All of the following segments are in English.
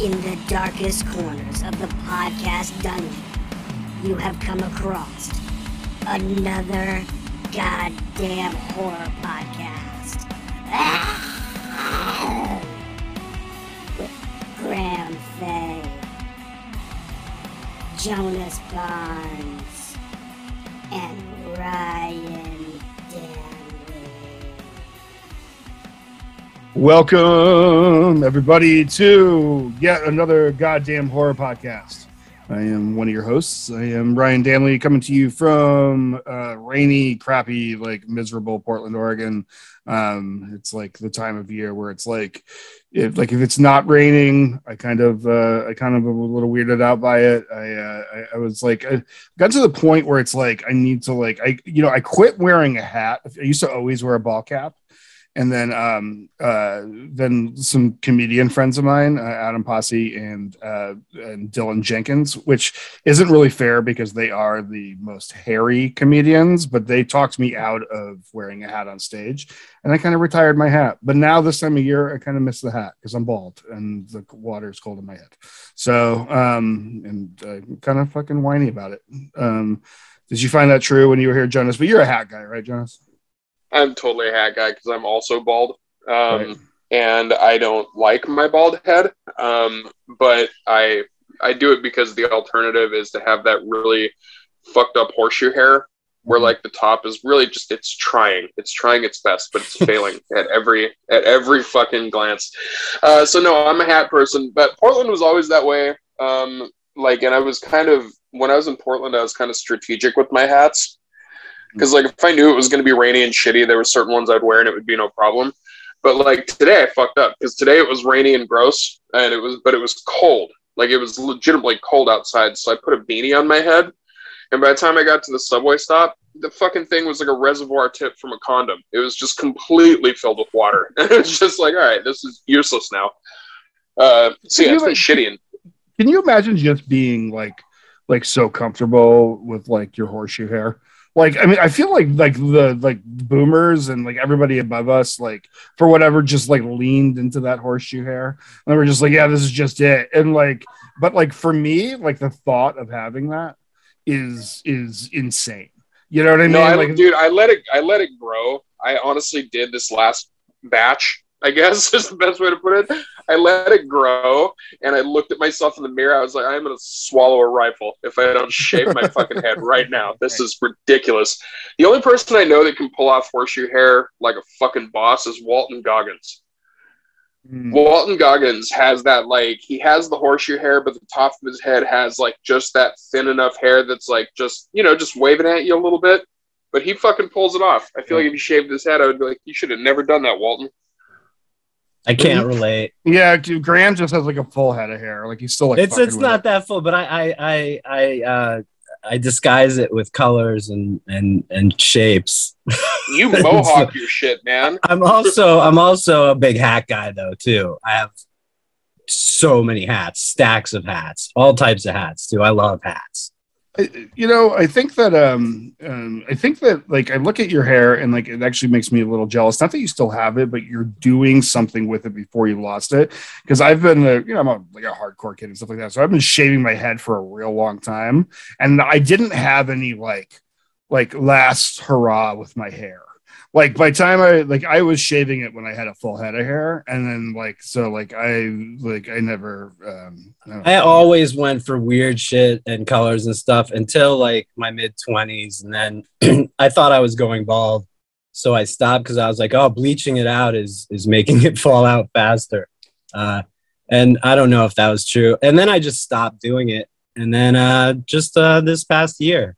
In the darkest corners of the podcast dungeon, you have come across another goddamn horror podcast. With Graham Fay, Jonas Barnes, and Ryan Welcome, everybody, to yet another goddamn horror podcast. I am one of your hosts. I am Ryan Danley, coming to you from uh, rainy, crappy, like miserable Portland, Oregon. Um, it's like the time of year where it's like, if like if it's not raining, I kind of, uh, I kind of am a little weirded out by it. I, uh, I, I was like, I got to the point where it's like I need to like, I, you know, I quit wearing a hat. I used to always wear a ball cap and then um, uh, then some comedian friends of mine, uh, Adam Pasi and uh, and Dylan Jenkins, which isn't really fair because they are the most hairy comedians, but they talked me out of wearing a hat on stage, and I kind of retired my hat. But now this time of year, I kind of miss the hat because I'm bald and the water is cold in my head. So um, and I'm kind of fucking whiny about it. Um, did you find that true when you were here, Jonas? But you're a hat guy, right, Jonas? I'm totally a hat guy because I'm also bald. Um, Right. And I don't like my bald head, um, but I I do it because the alternative is to have that really fucked up horseshoe hair, where Mhm. like the top is really just it's trying, it's trying its best, but it's failing at every at every fucking glance. Uh, so no, I'm a hat person, but Portland was always that way. Um, like, and I was kind of when I was in Portland, I was kind of strategic with my hats because like if I knew it was going to be rainy and shitty, there were certain ones I'd wear and it would be no problem. But like today, I fucked up because today it was rainy and gross, and it was but it was cold. Like it was legitimately cold outside, so I put a beanie on my head. And by the time I got to the subway stop, the fucking thing was like a reservoir tip from a condom. It was just completely filled with water. And it's just like, all right, this is useless now. Uh, so yeah, it's been shitty. And Can you imagine just being like like so comfortable with like your horseshoe hair? Like I mean, I feel like like the like boomers and like everybody above us, like for whatever, just like leaned into that horseshoe hair, and we're just like, yeah, this is just it. And like, but like for me, like the thought of having that is is insane. You know what I mean? no, I, like, dude, I let it. I let it grow. I honestly did this last batch. I guess is the best way to put it. I let it grow, and I looked at myself in the mirror. I was like, I'm gonna swallow a rifle if I don't shave my fucking head right now. This is ridiculous. The only person I know that can pull off horseshoe hair like a fucking boss is Walton Goggins. mm, Walton Goggins has that like he has the horseshoe hair, but the top of his head has like just that thin enough hair that's like just you know just waving at you a little bit. But he fucking pulls it off. I feel like if he shaved his head, I would be like, you should have never done that, Walton. I can't relate. yeah, dude, Graham just has like a full head of hair. Like he's still like it's it's not it. that full, but I I I I uh I disguise it with colors and and and shapes. You mohawk your shit, man. I'm also I'm also a big hat guy though too. I have so many hats, stacks of hats, all types of hats too. I love hats. You know i think that um, um i think that like i look at your hair and like it actually makes me a little jealous. Not that you still have it but you're doing something with it before you lost it. Because i've been a, you know i'm a, like a hardcore kid and stuff like that. So i've been shaving my head for a real long time. And i didn't have any like like last hurrah with my hair like by time I like I was shaving it when I had a full head of hair, and then like so like I like I never um I I always went for weird shit and colors and stuff until like my mid 20s and then I thought I was going bald. So I stopped cuz I was like, "Oh, bleaching it out is is making it fall out faster." Uh and I don't know if that was true. And then I just stopped doing it. And then uh just uh this past year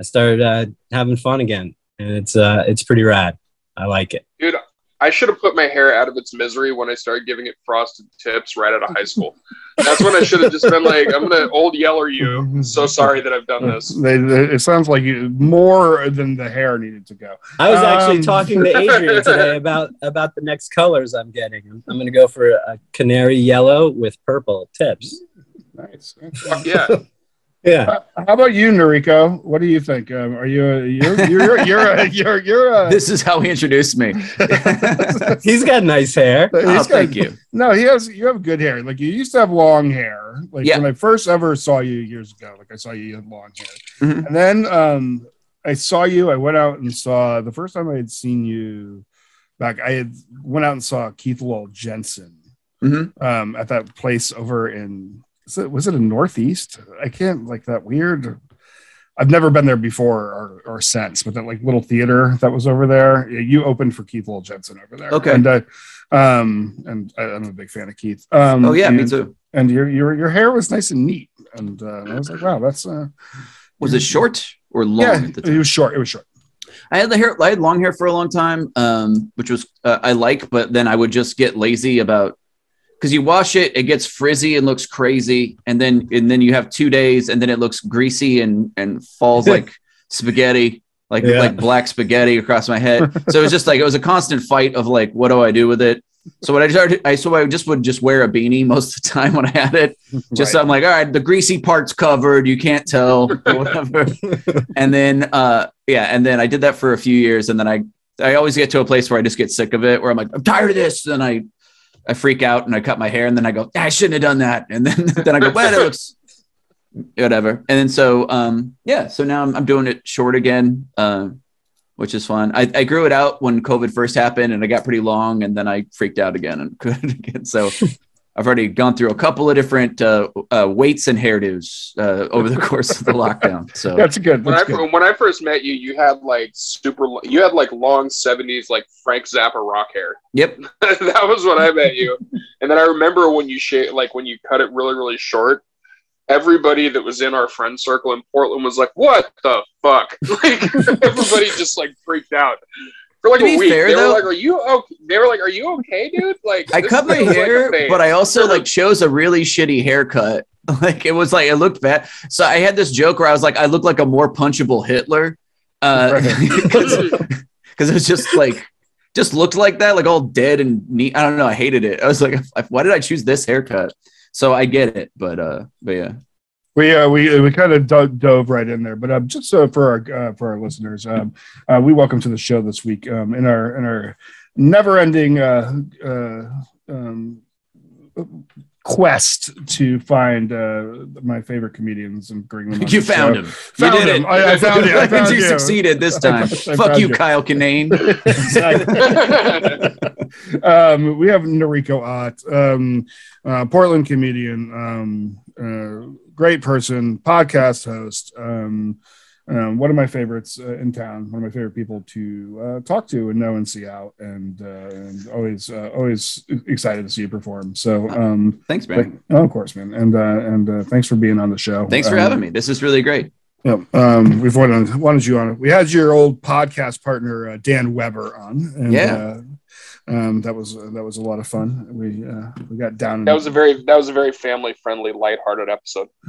I started uh having fun again and it's uh it's pretty rad. I like it. Dude, I should have put my hair out of its misery when I started giving it frosted tips right out of high school. That's when I should have just been like, I'm gonna old yeller you. So sorry that I've done this. They, they- it sounds like you more than the hair needed to go. I was actually Um, talking to Adrian today about about the next colors I'm getting. I'm, I'm going to go for a canary yellow with purple tips. Nice. Fuck yeah. Yeah. How about you, Noriko? What do you think? Um, are you a, you're you're you're a, you're you're a, This is how he introduced me. He's got nice hair. oh, got- thank you. No, he has. You have good hair. Like you used to have long hair. Like Yeah. when I first ever saw you years ago. Like I saw you, you had long hair, Mhm. and then um, I saw you. I went out and saw the first time I had seen you. Back, I had went out and saw Keith Lowell Jensen Mhm. um, at that place over in. Was it, was it in Northeast? I can't like that weird. I've never been there before or, or since, but that like little theater that was over there. yeah, You opened for Keith Lowell Jensen over there. Okay. And uh, um, and I, I'm a big fan of Keith. Um, Oh yeah, me and- too. And your your your hair was nice and neat, and uh, I was like, wow, that's uh, Was it short or long? yeah. at the time? It was short. It was short. I had the hair. I had long hair for a long time, um, which was uh, I like, but then I would just get lazy about because you wash it, it gets frizzy and looks crazy, and then and then you have two days, and then it looks greasy and and falls like spaghetti, like Yeah. like black spaghetti across my head. So it was just like it was a constant fight of like, what do I do with it? So what I started, I so I just would just wear a beanie most of the time when I had it, just so I'm like, all right, the greasy part's covered, you can't tell, whatever. and then, uh, yeah, and then I did that for a few years, and then I, I always get to a place where I just get sick of it, where I'm like, I'm tired of this, and I, I freak out and I cut my hair, and then I go, I shouldn't have done that, and then then I go, well, it looks whatever, and then so, um, yeah, so now I'm, I'm doing it short again, uh, which is fun. I, I grew it out when COVID first happened, and I got pretty long, and then I freaked out again and couldn't again. So I've already gone through a couple of different uh, uh, weights and hairdos uh, over the course of the lockdown. So That's good. When I good. when I first met you, you had like super. You had like long '70s like Frank Zappa rock hair. yep, that was when I met you. And then I remember when you shaved, like when you cut it really, really short. Everybody that was in our friend circle in Portland was like, "What the fuck?" Like everybody just like freaked out for like To a be week. fair, they though- were like, "Are you okay?" They were like, "Are you okay, dude?" Like I cut my was like hair, but I also like chose a really shitty haircut. Like it was like it looked bad. So I had this joke where I was like, I look like a more punchable Hitler. Uh, because it was just like just looked like that, like all dead and neat. I don't know. I hated it. I was like, why did I choose this haircut? So I get it, but uh, but yeah. We uh, we we kind of dove, dove right in there, but um, just uh, for our uh, for our listeners, um, uh, we welcome to the show this week um, in our in our never-ending uh, uh, um, quest to find uh, my favorite comedians and bring them. You found show. him. Found you did him. it. I- I found you. I found you you. succeeded this time. Fuck you, you. Kyle Kinane. um, we have Noriko Ott, um, uh, Portland comedian, um, uh, great person, podcast host. Um, um, one of my favorites uh, in town. One of my favorite people to uh, talk to and know and see out, and, uh, and always uh, always excited to see you perform. So, um, Thanks, man. oh, of course, man, and uh, and uh, thanks for being on the show. Thanks for Um, having me. This is really great. yeah, um, we've wanted, wanted you on. We had your old podcast partner uh, Dan Weber on. And, Yeah. Uh, um, that was uh, that was a lot of fun. We uh, we got down. that was a very that was a very family friendly, lighthearted episode.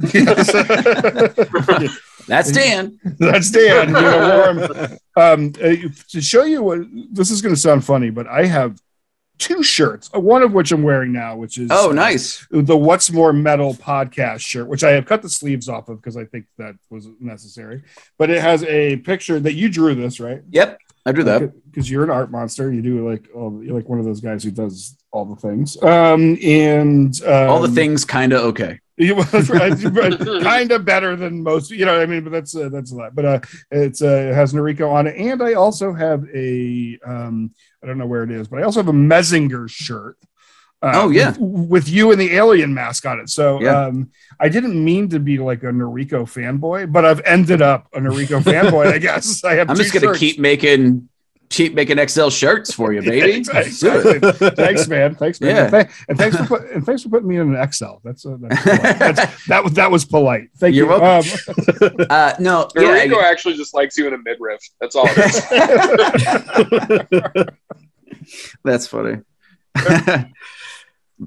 That's Dan. That's Dan. You know, warm. Um, uh, to show you what this is going to sound funny, but I have two shirts. uh, One of which I'm wearing now, which is Oh, uh, nice. the What's More Metal podcast shirt, which I have cut the sleeves off of because I think that was necessary. But it has a picture that you drew this, right? Yep, I do that. because you're an art monster. You do like all, you're like one of those guys who does all the things. Um, and um, All the things kind of okay. kind of better than most. You know, what I mean, but that's uh, that's a lot. But uh, it's uh, it has Noriko on it, and I also have a um, I don't know where it is, but I also have a Menzingers shirt. Uh, Oh, yeah. with, with you and the alien mask on it. So Yeah. um, I didn't mean to be like a Noriko fanboy, but I've ended up a Noriko fanboy. I guess I have. I'm two just gonna shirts. keep making keep making XL shirts for you, baby. Exactly. Thanks, man. Thanks, man. Yeah. And, th- and thanks for put, and thanks for putting me in an XL. That's, uh, that's, that's that was that was polite. Thank You're you. welcome. Um, Uh, no, yeah, Noriko I- actually just likes you in a midriff. That's all. It is. that's funny.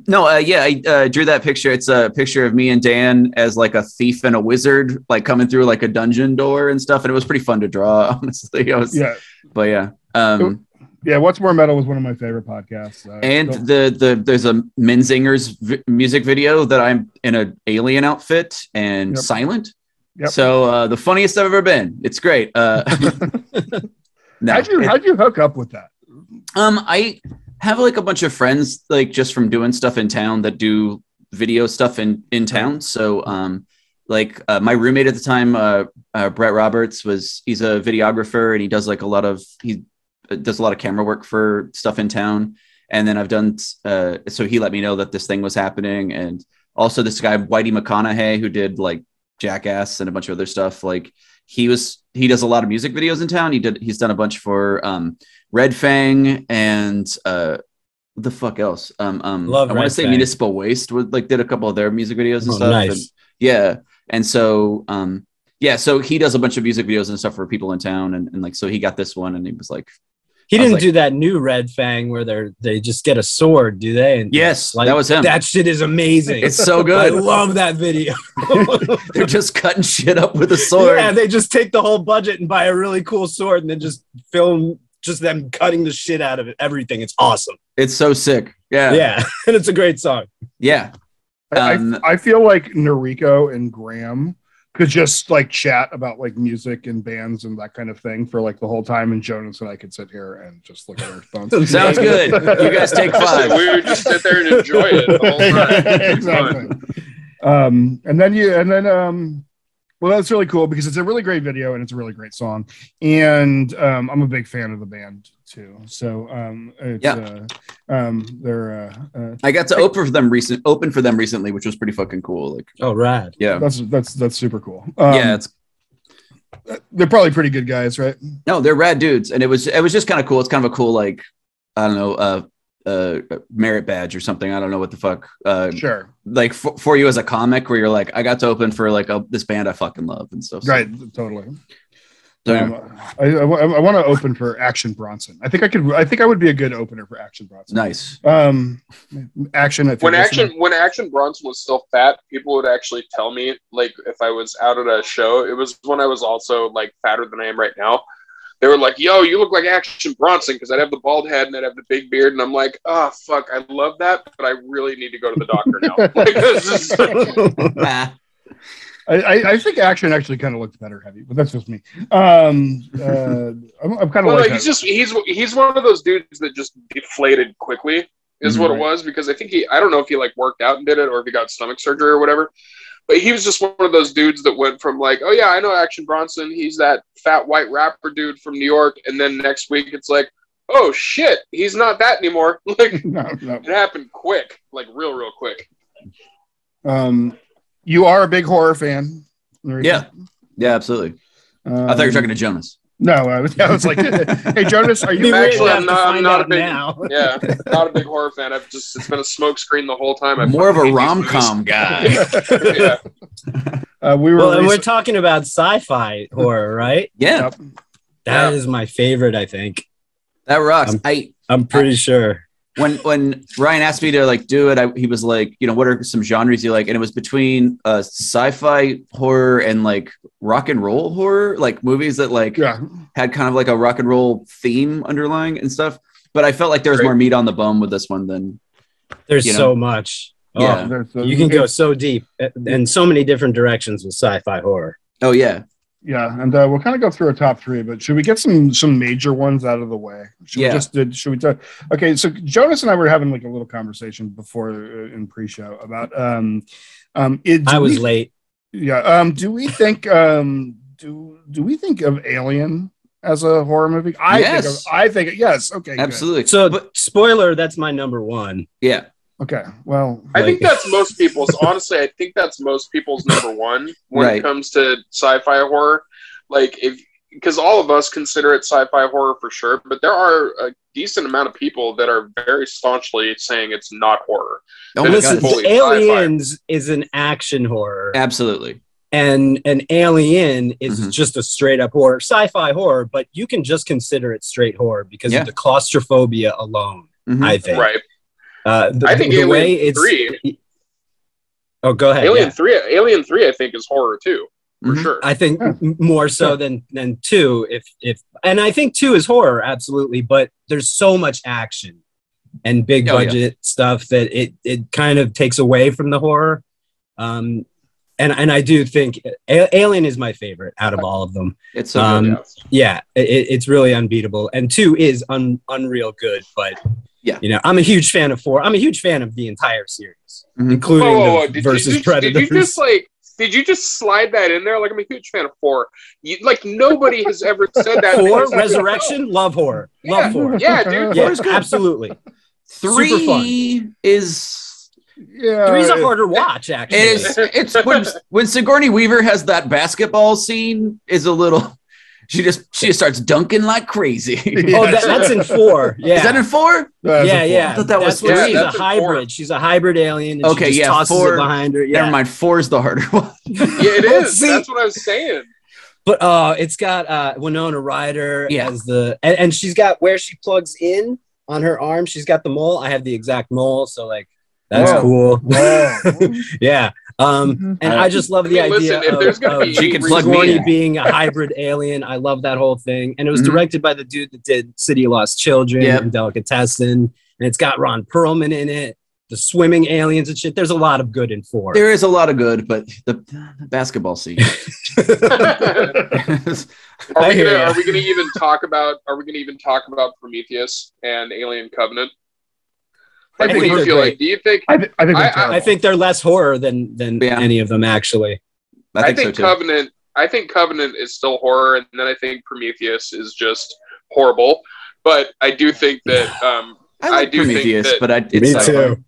No, uh, yeah, I uh, drew that picture. It's a picture of me and Dan as like a thief and a wizard, like coming through like a dungeon door and stuff. And it was pretty fun to draw, honestly. I was, yeah, but yeah. Um, yeah. What's more metal was one of my favorite podcasts. Uh, and don't- the the there's a Menzingers vi- music video that I'm in an alien outfit and Yep. silent. Yep. So uh, the funniest I've ever been. It's great. Uh, no, how'd you it- how'd you hook up with that? Um, I have like a bunch of friends, like just from doing stuff in town that do video stuff in in town. So, um, like uh, my roommate at the time, uh, uh, Brett Roberts, was he's a videographer and he does like a lot of he uh, does a lot of camera work for stuff in town. And then I've done uh, so he let me know that this thing was happening, and also this guy Whitey McConnaughy who did like Jackass and a bunch of other stuff. Like he was he does a lot of music videos in town. He did he's done a bunch for um, Red Fang and uh, the fuck else? Um, um, Love I want to say Fang. Municipal Waste would like did a couple of their music videos and Oh, stuff. nice. And, yeah, and so um, yeah, so he does a bunch of music videos and stuff for people in town, and, and like so he got this one, and he was like, He didn't like- do that new Red Fang where they're they just get a sword, do they? And yes, like that was him. that shit is amazing. it's so good. I love that video. They're just cutting shit up with a sword. Yeah, they just take the whole budget and buy a really cool sword and then just film just them cutting the shit out of it. Everything. It's awesome. It's so sick. Yeah, Yeah. and it's a great song. yeah. I, Um, I, I feel like Noriko and Graham could just like chat about like music and bands and that kind of thing for like the whole time, and Jonas and I could sit here and just look at our phones. Sounds good. You guys take five. we would just sit there and enjoy it the whole time. Exactly. Um, and then you, and then, um, well, that's really cool because it's a really great video and it's a really great song. And um, I'm a big fan of the band too. So um, it's, Yeah. uh, um, they're uh, uh, I got to open for them recent open for them recently, which was pretty fucking cool. Like, Oh, rad. yeah, that's that's that's super cool. Um, yeah, it's they're probably pretty good guys, right? no, they're rad dudes, and it was it was just kind of cool. It's kind of a cool like I don't know uh uh merit badge or something. I don't know what the fuck uh Sure, like for, for you as a comic where you're like I got to open for like a, this band I fucking love and stuff. So- right, totally. So, Um, I, I, want to open for Action Bronson. I think I could. I think I would be a good opener for Action Bronson. nice. Um, Action. If when action listening- when action bronson was still fat people would actually tell me like if i was out at a show it was when i was also like fatter than i am right now they were like yo you look like action bronson because i'd have the bald head and i'd have the big beard and i'm like oh fuck i love that but i really need to go to the doctor now like, is- I, I, I think Action actually kind of looked better heavy, but that's just me. Um, uh, I'm, I'm kind of well, like he's that. just he's he's one of those dudes that just deflated quickly is what it was because i think he i don't know if he like worked out and did it or if he got stomach surgery or whatever but he was just one of those dudes that went from like oh yeah i know action bronson he's that fat white rapper dude from new york and then next week it's like oh shit he's not that anymore like no, no. it happened quick like real real quick Um, you are a big horror fan. Yeah, yeah, absolutely. Um, I thought you were talking to Jonas. No, I was, I was like, hey, Jonas, are you Actually, weird to have I'm not- I'm not a big- now. yeah not a big horror fan i've just it's been a smoke screen the whole time I'm More of a rom com guy. yeah Uh, we were. Well, and we're talking about sci-fi horror, right? Yeah, Yep. That is my favorite, I think. that rocks. Um, I I'm pretty sure. When when Ryan asked me to like do it, I, he was like, you know, what are some genres you like? And it was between uh, sci-fi horror and like rock and roll horror, like movies that like Yeah, had kind of like a rock and roll theme underlying and stuff. But I felt like there was Right. more meat on the bone with this one than There's You know? so much. Oh, Yeah. there's a- You can go so deep uh, in so many different directions with sci-fi horror. oh yeah Yeah, and uh, we'll kind of go through a top three, but should we get some some major ones out of the way? Should Yeah. we just did. Should we talk? Okay, so Jonas and I were having like a little conversation before uh, in pre-show about um um. It, I was we- late. Yeah. Um. Do we think um do do we think of Alien as a horror movie? I think of, Yes. I think yes. Okay. good. absolutely So, but spoiler, that's my number one. yeah Okay. Well. I think that's most people's. Honestly, I think that's most people's number one when Right. it comes to sci-fi horror. Like if because all of us consider it sci-fi horror for sure, but there are a decent amount of people that are very staunchly saying it's not horror. oh my Listen, god fully Aliens is an action horror, absolutely and an Alien is Mhm. just a straight up horror, sci-fi horror. But you can just consider it straight horror because Yeah. of the claustrophobia alone. Mhm. I think. Right. Uh, the, I think the Alien way it's. Three, Oh, go ahead. Alien yeah. Three, Alien Three, I think is horror too, for Mhm. sure. I think Yeah. more so than than two. If if and I think two is horror absolutely, but there's so much action and big Oh, yeah. budget stuff that it it kind of takes away from the horror. Um, and and I do think A- Alien is my favorite out of all of them. It's so Um, good. Yeah. Yeah, it, it's really unbeatable. And two is un, unreal good, but Yeah. you know, I'm a huge fan of four. I'm a huge fan of the entire series, Mhm. including Whoa, whoa, whoa. the Did, versus you Predators. did you just like? Did you just slide that in there? Like I'm a huge fan of four. You, like nobody has ever said that. Four this episode. Resurrection, love horror, Yeah, love horror. yeah, dude. Yeah, Four's good. absolutely. Three is Yeah, Three's a it- harder watch, actually. it is it's when when Sigourney Weaver has that basketball scene is a little. She just she just starts dunking like crazy. oh, that, that's in four. Yeah. Is that in four? that's a yeah, four. yeah. I thought that was That's what three. She's a That's in four. hybrid. She's a hybrid alien. And Okay, she just yeah, tosses four- it behind her. Yeah. Never mind. Four is the harder one. Yeah, it is. See- That's what I was saying. But uh, it's got uh, Winona Ryder Yeah. as the, and, and she's got where she plugs in on her arm. She's got the mole. I have the exact mole, so like that's Whoa. cool. Whoa. yeah. Um, and I just love the I mean, idea listen, if of, there's gonna of be She can any plug me Sigourney being a hybrid alien. I love that whole thing. And it was Mhm. directed by the dude that did City of Lost Children Yep. and Delicatessen. And it's got Ron Perlman in it. The swimming aliens and shit. There's a lot of good in four. There is a lot of good, but the, the basketball scene. Are we gonna are we gonna even talk about are we gonna even talk about Prometheus and Alien Covenant? I Like, think do you they're feel great. like? Do you think I, th- I think I- they're I- think they're less horror than than Yeah. any of them actually. I I think, think, so too. Covenant I think Covenant is still horror and then I think Prometheus is just horrible. But I do think that um I like I do think Prometheus, that- but I it's Me like- too.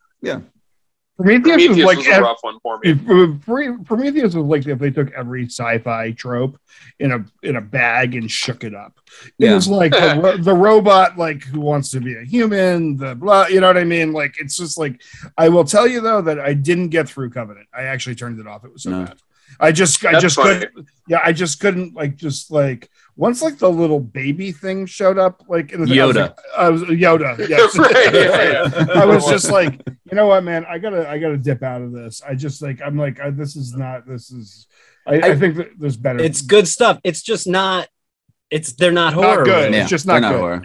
Prometheus, Prometheus was like was a ev- rough one for me. if- Prometheus was like if they took every sci-fi trope in a in a bag and shook it up. It Yeah. was like the, the robot, like who wants to be a human, the blah. You know what I mean? Like it's just like I will tell you though that I didn't get through Covenant. I actually turned it off. It was so No. bad. I just I just funny. couldn't. Yeah, I just couldn't like just like once like the little baby thing showed up like in the I was Yoda. like- I was Yoda. Yes. Right, yeah, I was just like, you know what, man, I gotta, I gotta dip out of this. I just like, I'm like, I, this is not, this is. I, I, I- think that there's better. It's good stuff. It's just not. It's they're not Not horror. good. really. It's just they're not good. horror.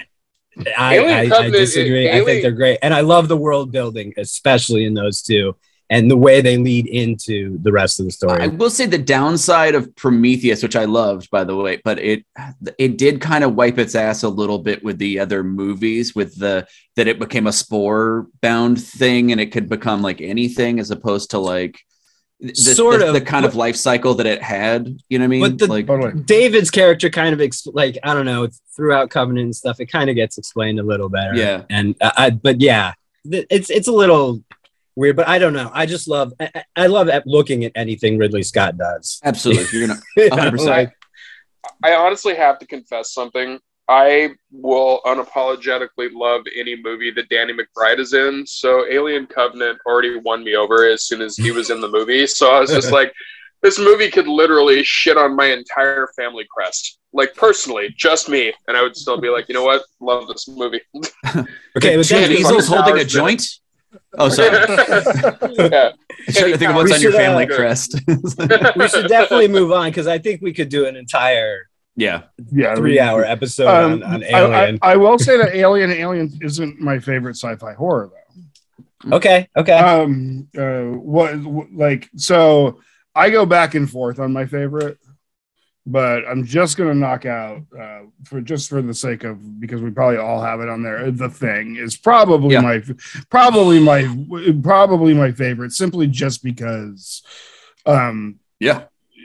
I, I, I Covenant- disagree. I think they're great, and I love the world building, especially in those two, and the way they lead into the rest of the story. I will say the downside of Prometheus, which I loved, by the way, but it it did kind of wipe its ass a little bit with the other movies, with the that it became a spore bound thing, and it could become like anything as opposed to like the, Sort the, of, the kind of life cycle that it had. You know what I mean? But the- like Totally. David's character kind of ex- like I don't know throughout Covenant and stuff. It kind of gets explained a little better. Yeah. and I, I but yeah, th- it's it's a little weird, but I don't know. I just love I, I- I love looking at anything Ridley Scott does. absolutely, you're gonna You know, like, I honestly have to confess something. I will unapologetically love any movie that Danny McBride is in. So Alien Covenant already won me over as soon as he was in the movie. So I was just like, this movie could literally shit on my entire family crest. Like personally, just me. And I would still be like, you know what? Love this movie. okay, but Jim then Diesel's holding a hours joint. Oh, sorry. yeah. trying to think of what's We on your should, uh, family crest. we should definitely move on because I think we could do an entire yeah, Yeah. three-hour episode Um, on, on I, I, Alien. I will say that Alien, Alien isn't my favorite sci-fi horror though. okay, okay. Um, uh, what, what like so? I go back and forth on my favorite, but I'm just gonna knock out uh, for just for the sake of because we probably all have it on there. The thing is probably Yeah. my probably my probably my favorite simply just because um yeah.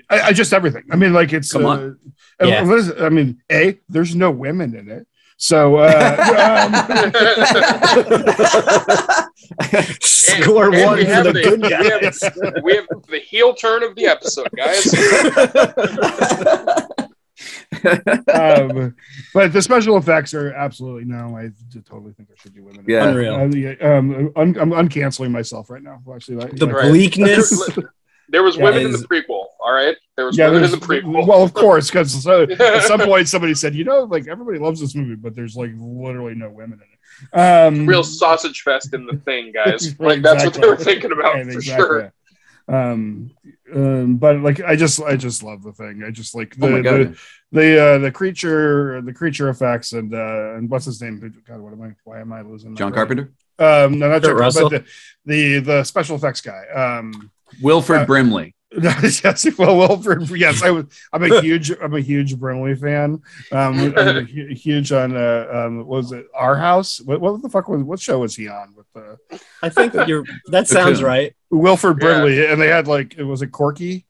I, I just everything. I mean, like it's. Come uh, on. uh, Yeah. what is it? I mean, a there's no women in it, so uh, Score and one we for have the the- good we have- guys. we have the heel turn of the episode, guys. um, but the special effects are absolutely no. I totally think I should do women. Yeah. Unreal. Uh, um, un, I'm uncanceling myself right now. Actually, like, The like- bleakness. There was Yeah, women in the prequel. All right, there was yeah, women in the prequel. well, of course, because so, at some point somebody said, you know, like everybody loves this movie, but there's like literally no women in it. Um, Real sausage fest in the thing, guys. Right, Like that's what they were thinking about Right, for exactly. sure. Um, um, but like I just, I just love the thing. I just like the oh the, the uh the creature the creature effects and uh and what's his name god what am i why am i losing John brain? Carpenter. um no not Kurt John, Russell? but the, the the special effects guy um Wilfred Uh, Brimley. yes, well, Wilford. Yes, I was. I'm a huge. I'm a huge Brimley fan. Um, I'm a hu- huge on. Uh, um, what was it Our House? What, what the fuck was? What show was he on with the, I think that you're. That sounds right. Wilford Yeah. Brimley? And they had like it was a Corky.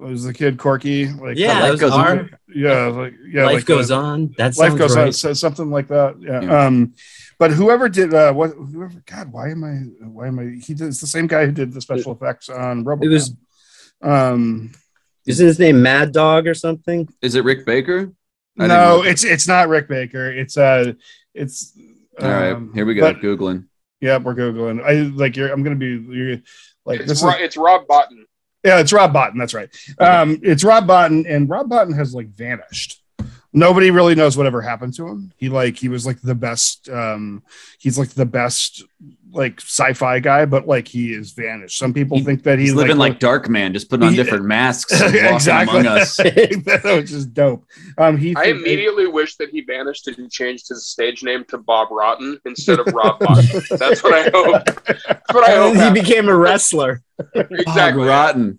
It was the kid Corky. Like Yeah, Life goes our on. yeah, like yeah, life like goes uh, on. That's life goes right. on so- something like that yeah. Yeah. um but whoever did uh what whoever god why am i why am i he did it's the same guy who did the special effects on Robocop. It was- um Isn't his name Mad Dog or something? Is it Rick Baker? I no it's it's not rick baker it's uh it's All right, um, here we go. but- Googling. yeah we're googling i like you're i'm gonna be you're like It's, this Ro- is it's Rob Bottin. yeah it's rob Bottin. that's right um it's rob Bottin, and rob Bottin has like vanished nobody really knows whatever happened to him he like he was like the best um he's like the best like sci-fi guy but like he is vanished some people He- think that He's he's living like like Darkman, just putting on He- different masks and walking exactly among us. that was just dope um he I think- immediately wish that he vanished and he changed his stage name to Bob Rotten instead of Rob Bottin. That's what I hope. That's what I hope. He happened. became a wrestler. exactly. Oh, rotten.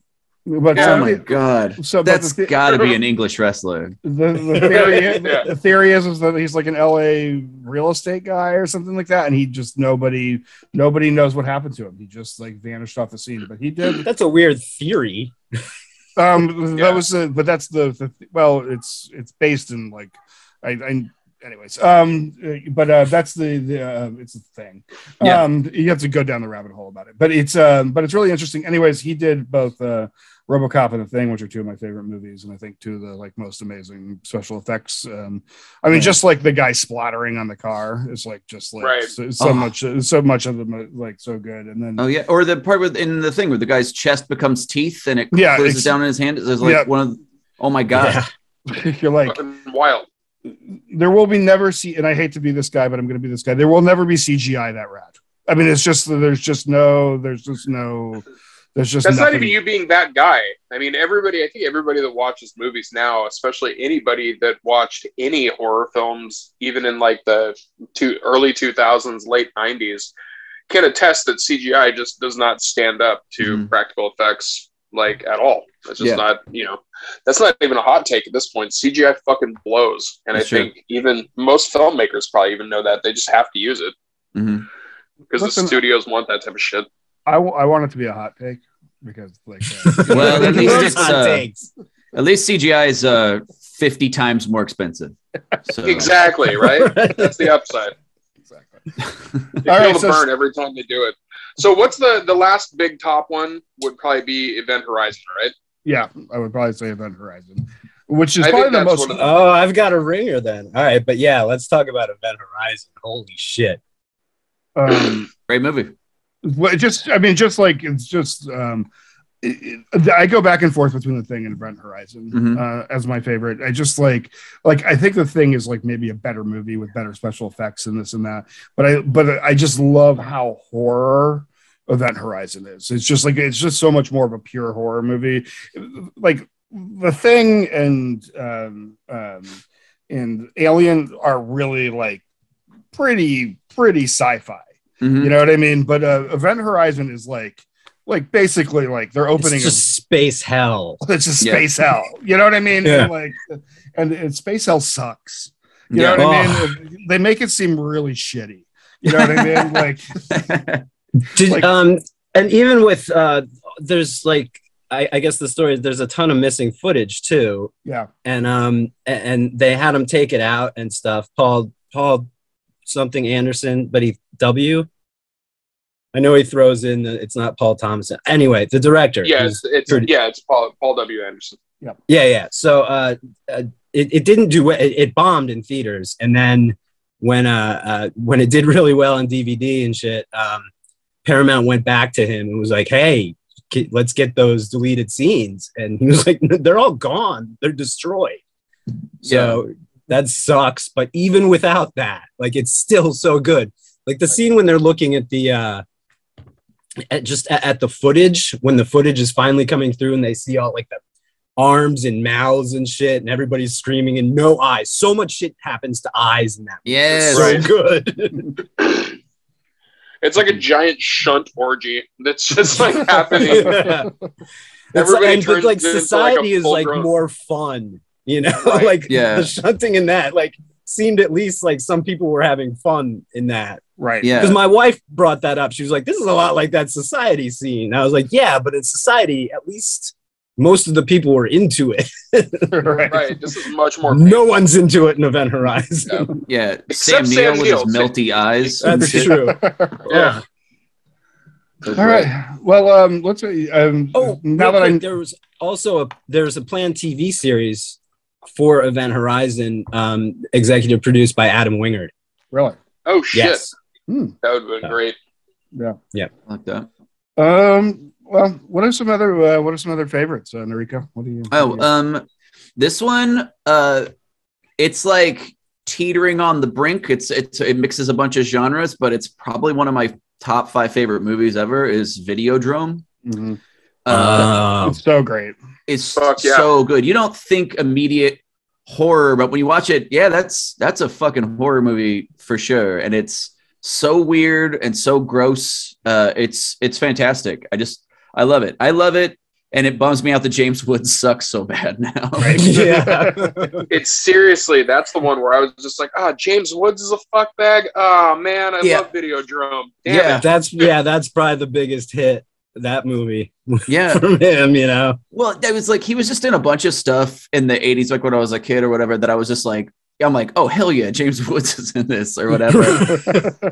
But Yeah. Oh some my pe- god. so but That's the, got to be an English wrestler. the, the theory Yeah. the theory is, is that he's like an LA real estate guy or something like that and he just nobody nobody knows what happened to him he just like vanished off the scene but he did That's a weird theory. um Yeah. that was the but that's the, the well it's it's based in like i i anyways um uh, but uh that's the the uh, it's the thing Yeah. um you have to go down the rabbit hole about it but it's um but it's really interesting anyways he did both uh robocop and the thing which are two of my favorite movies and i think two of the like most amazing special effects um i mean Right. just like the guy splattering on the car is like just like Right. so, so Oh. much so much of the like so good and then Oh yeah, or the part with in the thing where the guy's chest becomes teeth and it Yeah, closes ex- down in his hand. It's like Yeah. one of. Oh my god. Yeah. you're like wild. there will be never see and i hate to be this guy but i'm going to be this guy there will never be cgi that rad i mean it's just there's just no there's just no there's just That's not even you being that guy. I mean, everybody, I think everybody that watches movies now, especially anybody that watched any horror films, even in like the two, early 2000s, late 90s, can attest that CGI just does not stand up to Mhm. practical effects like at all. That's just Yeah. not, you know, that's not even a hot take at this point. CGI fucking blows. And That's I true. think even most filmmakers probably even know that. They just have to use it Mhm. because the studios want that type of shit. I, w- I want it to be a hot take because like uh, Well, at least it's hot uh, takes. at least CGI is uh fifty times more expensive. So Exactly, right? That's the upside. exactly They All feel right, the so- burn every time they do it. So what's the the last big top one would probably be Event Horizon, right? yeah i would probably say event horizon which is I probably the most the- Oh, I've got a ringer then. All right, but yeah, let's talk about Event Horizon. Holy shit. um great movie. Well, just i mean just like it's just um it, it- I go back and forth between the thing and Event Horizon Mhm. uh, as my favorite. I just like, like I think the thing is like maybe a better movie with better special effects and this and that. But I, but I just love how horror Event Horizon is. It's just like it's just so much more of a pure horror movie. Like the thing and um, um, and Alien are really like pretty pretty sci-fi. Mhm. You know what I mean? But uh, Event Horizon is like like basically like they're opening It's just space hell. it's just Yeah. space hell. You know what I mean? Yeah. And like and, and space hell sucks. You Yeah. know what Oh. I mean? They make it seem really shitty. You know what I mean? Like Did, Like- um, and even with uh, there's like I, I guess the story is there's a ton of missing footage too, yeah. and um, a- and they had him take it out and stuff. Paul Paul something Anderson, but he W. I know he throws in the, it's not Paul Thomas. Anyway, the director. Yeah, it's, it's pretty- yeah, it's Paul Paul W. Anderson. yeah, yeah. yeah. So uh, uh it, it didn't do it, it bombed in theaters, and then when uh, uh when it did really well on DVD and shit, um, Paramount went back to him and was like, "Hey, let's get those deleted scenes," and he was like, "They're all gone. They're destroyed." So that sucks. But even without that, like it's still so good. Like the scene when they're looking at the uh at just at, at the footage when the footage is finally coming through and they see all like the arms and mouths and shit and everybody's screaming and no eyes. So much shit happens to eyes in that. yes. So Right. good. It's like a giant shunt orgy that's just like happening. It's Everybody and, but, turns like it into, like, a society is like full-grown- more fun, you know. Right. like Yeah. the shunting in that like seemed at least like some people were having fun in that. Right. Yeah. Because my wife brought that up. She was like, "This is a lot like that society scene." I was like, "Yeah, but in society, at least most of the people were into it. right. Right. This is much more. no one's into it in Event Horizon. Yeah, Except Sam Neill with his Neill. melty eyes. That's true. Yeah. So All right. Well, um, let's. Um, Oh, now real that quick, I there was also a there's a planned TV series for Event Horizon, um, executive produced by Adam Wingard. really, Oh shit. Yes. hmm, That would have been great. yeah. Yeah. Like that. Um. Well, what are some other uh, what are some other favorites, uh, Nariko? What do you? what do Oh, you- um, this one, uh, it's like teetering on the brink. It's it's it mixes a bunch of genres, but it's probably one of my top five favorite movies ever. Is Videodrome. Mhm. Uh, Oh. it's so great. It's Fuck yeah. so good. You don't think immediate horror, but when you watch it, yeah, that's that's a fucking horror movie for sure. And it's so weird and so gross. Uh, it's it's fantastic. I just I love it. I love it, and it bums me out that James Woods sucks so bad now. Right. yeah. It's seriously that's the one where I was just like, ah, James Woods is a fuckbag. Oh man, I Yeah. love Videodrome. Damn Yeah. it. that's yeah, that's probably the biggest hit that movie yeah. from him. You know, Well, that was like he was just in a bunch of stuff in the '80s, like when I was a kid or whatever. That I was just like, I'm like, oh hell yeah, James Woods is in this or whatever.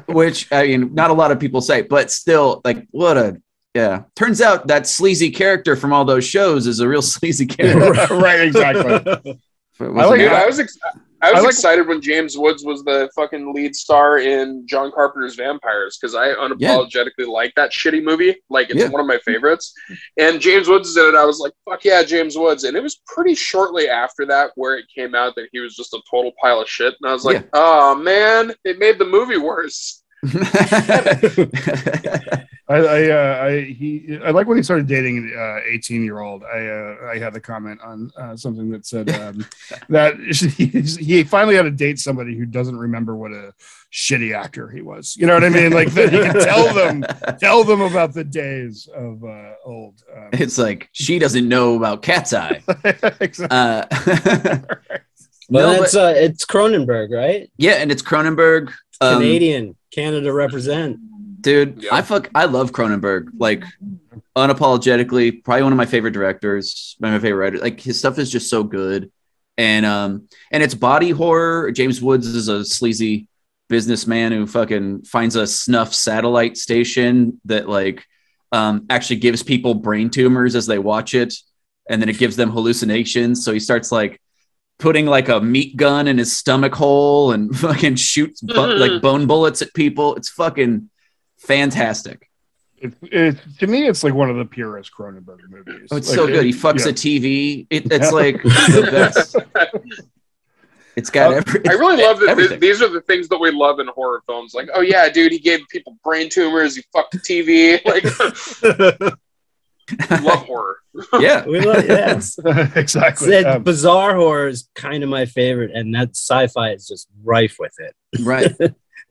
which I mean, not a lot of people say, but still, like, what a yeah. Turns out that sleazy character from all those shows is a real sleazy character. right. Exactly. I like wasn't I was ex- I was I like- excited when James Woods was the fucking lead star in John Carpenter's Vampires because I unapologetically like that shitty movie. Like it's Yeah. one of my favorites. And James Woods is in it. I was like, fuck yeah, James Woods. And it was pretty shortly after that where it came out that he was just a total pile of shit. And I was like, Yeah. oh man, it made the movie worse. I, I, uh, I, he, I like when he started dating an uh, 18 year old. I, uh, I had a comment on uh, something that said um, that he, he finally had to date somebody who doesn't remember what a shitty actor he was. You know what I mean? Like that he can tell them, tell them about the days of uh, old. Um, it's like she doesn't know about Cat's Eye. exactly. Uh, Well, No, it's uh, it's Cronenberg, right? yeah, and it's Cronenberg. Um, Canadian, Canada represent. Dude Yeah. i fuck i love cronenberg like unapologetically probably one of my favorite directors one of my favorite writers like his stuff is just so good. And um and it's body horror. James woods is a sleazy businessman who fucking finds a snuff satellite station that like um actually gives people brain tumors as they watch it. And then it gives them hallucinations. So he starts like putting like a meat gun in his stomach hole and fucking shoots bu- like bone bullets at people. It's fucking fantastic. it, it, to me, it's like one of the purest Cronenberg movies. Oh, it's Like, so good. it- He fucks yeah. a TV. It, it's like the best. It's got every. I really love that th- everything. these are the things that we love in horror films. Like, oh yeah, dude, he gave people brain tumors. He fucked the TV. Like, love horror. yeah, We love, yes. exactly. It's- Um, bizarre horror is kind of my favorite, and that sci-fi is just rife with it. right.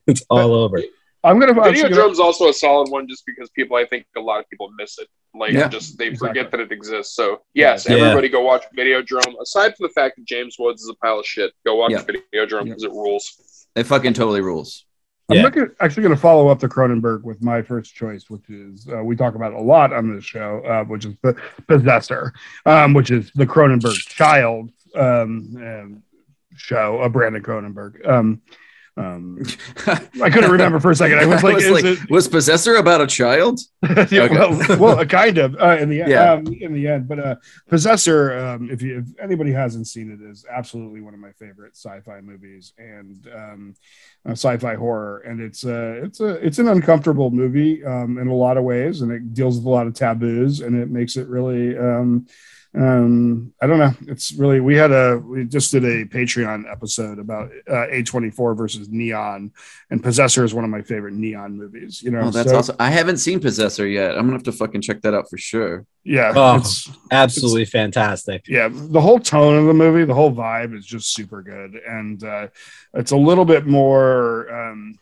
It's all over. I'm gonna. I'm actually gonna- Videodrome's also a solid one just because people, I think a lot of people miss it. Like, Yeah. just they Exactly. forget that it exists. So, yes, Yeah. everybody go watch Videodrome. Aside from the fact that James Woods is a pile of shit, go watch Yeah. Videodrome because it rules. It fucking totally rules. I'm Yeah. looking, actually going to follow up the Cronenberg with my first choice, which is uh, we talk about a lot on this show, uh, which is the Possessor, um, which is the Cronenberg child um, um, show of Brandon Cronenberg. Um, um, I couldn't remember for a second. I was like, is it- was Possessor about a child? yeah, Okay. well, well, kind of uh, in the end. Yeah. Um, in the end, but uh, Possessor, um, if you if anybody hasn't seen it, is absolutely one of my favorite sci-fi movies and um, uh, sci-fi horror. And it's uh, it's a it's an uncomfortable movie um, in a lot of ways, and it deals with a lot of taboos, and it makes it really. Um, i don't know it's really we had a we just did a patreon episode about uh, a24 versus neon and possessor is one of my favorite neon movies you know Oh, that's so- awesome. I haven't seen Possessor yet. I'm gonna have to fucking check that out for sure. yeah Oh. it's Absolutely fantastic. yeah the whole tone of the movie the whole vibe is just super good and uh it's a little bit more um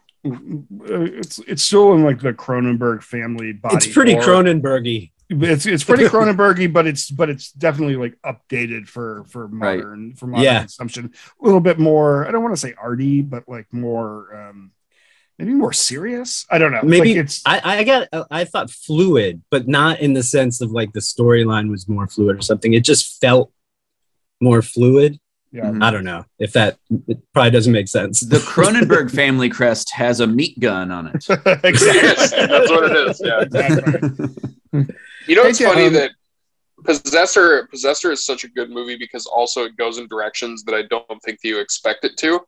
it's it's still in like the cronenberg family body It's pretty horror. Cronenbergy. It's it's pretty Cronenbergy, but it's but it's definitely like updated for for Right. modern for modern Yeah. consumption. A little bit more. I don't want to say arty, but like more um maybe more serious. I don't know. Maybe like it's I, I got I thought fluid, but not in the sense of like the storyline was more fluid or something. It just felt more fluid. yeah. Mhm. I don't know if that it probably doesn't make sense. The Cronenberg family crest has a meat gun on it. Yes, that's what it is. Yeah. exactly. You know, it's Jim, funny um, that Possessor Possessor is such a good movie because also it goes in directions that I don't think that you expect it to.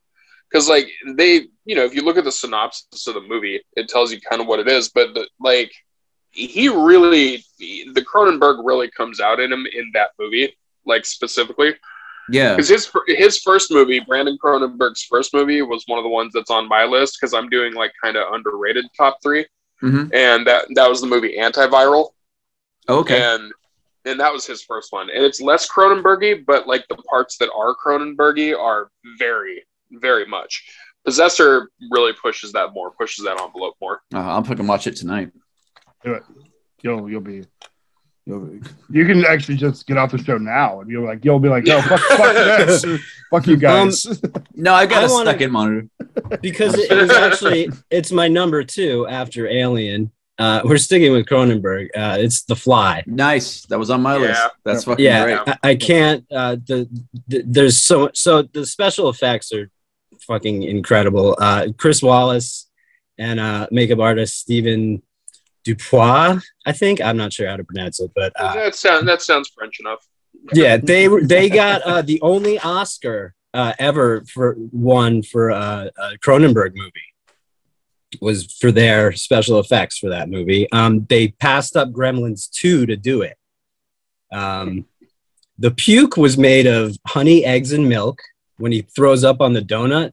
Because like they, you know, if you look at the synopsis of the movie, it tells you kind of what it is. But the, like, he really, the Cronenberg really comes out in him in that movie, like specifically. Yeah. Because his his first movie, Brandon Cronenberg's first movie, was one of the ones that's on my list because I'm doing like kind of underrated top three, Mhm. and that that was the movie Antiviral Okay. and and that was his first one and it's less cronenbergy but like the parts that are cronenbergy are very very much possessor really pushes that more pushes that envelope more Uh, I'll fucking watch it tonight. You'll you'll be you'll be, you can actually just get off the show now and you'll like you'll be like, no, fuck, fuck this. fuck you guys. No, I got I a wanna- second monitor. because it, it was actually it's my number two after Alien. Uh, we're sticking with Cronenberg. Uh, it's The Fly. Nice. That was on my list. Yeah. That's fucking Yeah, great. I, I can't. Uh, the, the there's so so the special effects are fucking incredible. Uh, Chris Walas and uh, makeup artist Stephan Dupuis. I think I'm not sure how to pronounce it, but uh, that sounds that sounds french enough yeah, they were they got uh, the only Oscar uh, ever for one for uh, a Cronenberg movie was for their special effects for that movie. Um, they passed up Gremlins two to do it. Um, the puke was made of honey, eggs, and milk. When he throws up on the donut,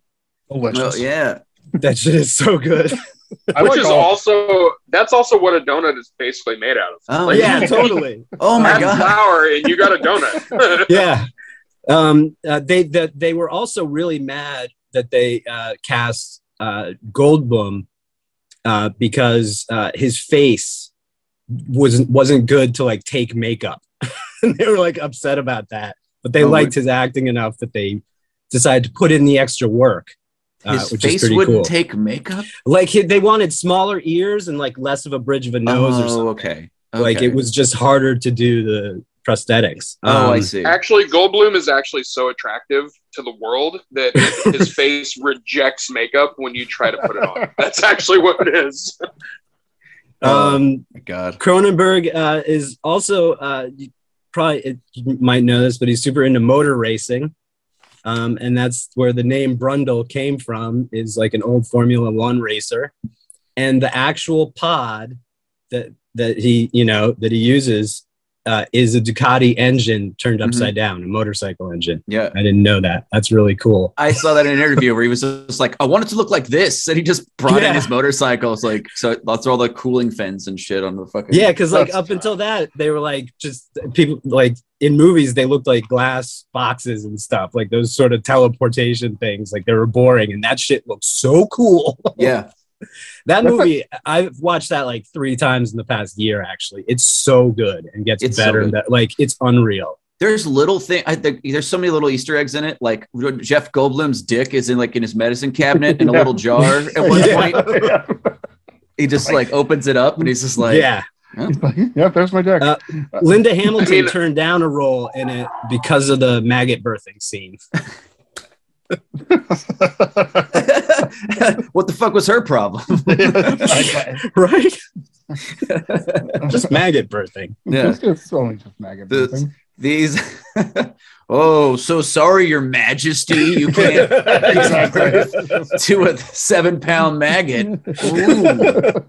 Delicious. Well, yeah. that shit is so good. I which is all- also that's also what a donut is basically made out of Oh, Like, yeah. yeah, totally. Oh my god. flour and you got a donut yeah. Um, uh, they that they were also really mad that they uh, cast uh, Goldblum uh, because uh, his face wasn't wasn't good to like take makeup. and they were like upset about that, but they Oh, liked his acting enough that they decided to put in the extra work. Uh, His face wouldn't cool. take makeup. like he, they wanted smaller ears and like less of a bridge of a nose or oh, something. okay. Like it was just harder to do the prosthetics. Oh, I Um, see. actually goldblum is actually so attractive to the world that his face rejects makeup when you try to put it on that's actually what it is Oh, Um, my god. Cronenberg uh, is also uh, you probably you might know this, but he's super into motor racing, um, and that's where the name Brundle came from. Is like an old Formula One racer, and the actual pod that that he you know that he uses uh, is a Ducati engine turned Mhm. upside down, a motorcycle engine. Yeah. I didn't know that. That's really cool. I saw that in an interview where he was just like, I want it to look like this. And he just brought in his motorcycle. It's like, so that's all the cooling fins and shit on the fucking. Yeah, because like up until that, they were like just people like in movies they looked like glass boxes and stuff, like those sort of teleportation things. Like they were boring, and that shit looked so cool. Yeah. that movie, I've watched that like three times in the past year. Actually, it's so good and gets It's better. good. and better. Like it's unreal. There's little thing. I think there's so many little Easter eggs in it. Like Jeff Goldblum's dick is in like in his medicine cabinet in a little jar. At one Yeah. point, yeah. he just like opens it up and he's just like, yeah, He's like, yeah, there's my dick. Uh, Linda Hamilton I mean- turned down a role in it because of the maggot birthing scene. what the fuck was her problem? right? Just maggot birthing. Yeah. It's, it's only just maggot. The- thing. These. oh, so sorry, Your Majesty. You can't Exactly. to a seven pound maggot. Ooh,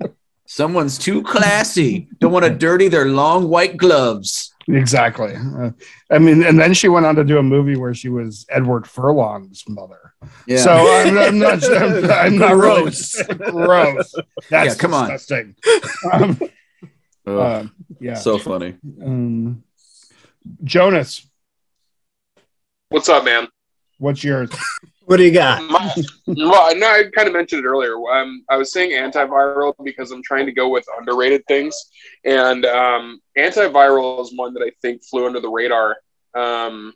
someone's too classy. Don't want to dirty their long white gloves. Exactly. Uh, I mean, and then she went on to do a movie where she was Edward Furlong's mother. Yeah. So I'm, I'm not. I'm, I'm not Gross. Really, gross. That's Yeah, come on. Um, Ugh, um, yeah. so funny. Um, Jonas, what's up man what's yours? What do you got? My, well, no, I kind of mentioned it earlier. Um, I was saying antiviral because I'm trying to go with underrated things, and um, antiviral is one that I think flew under the radar. Um,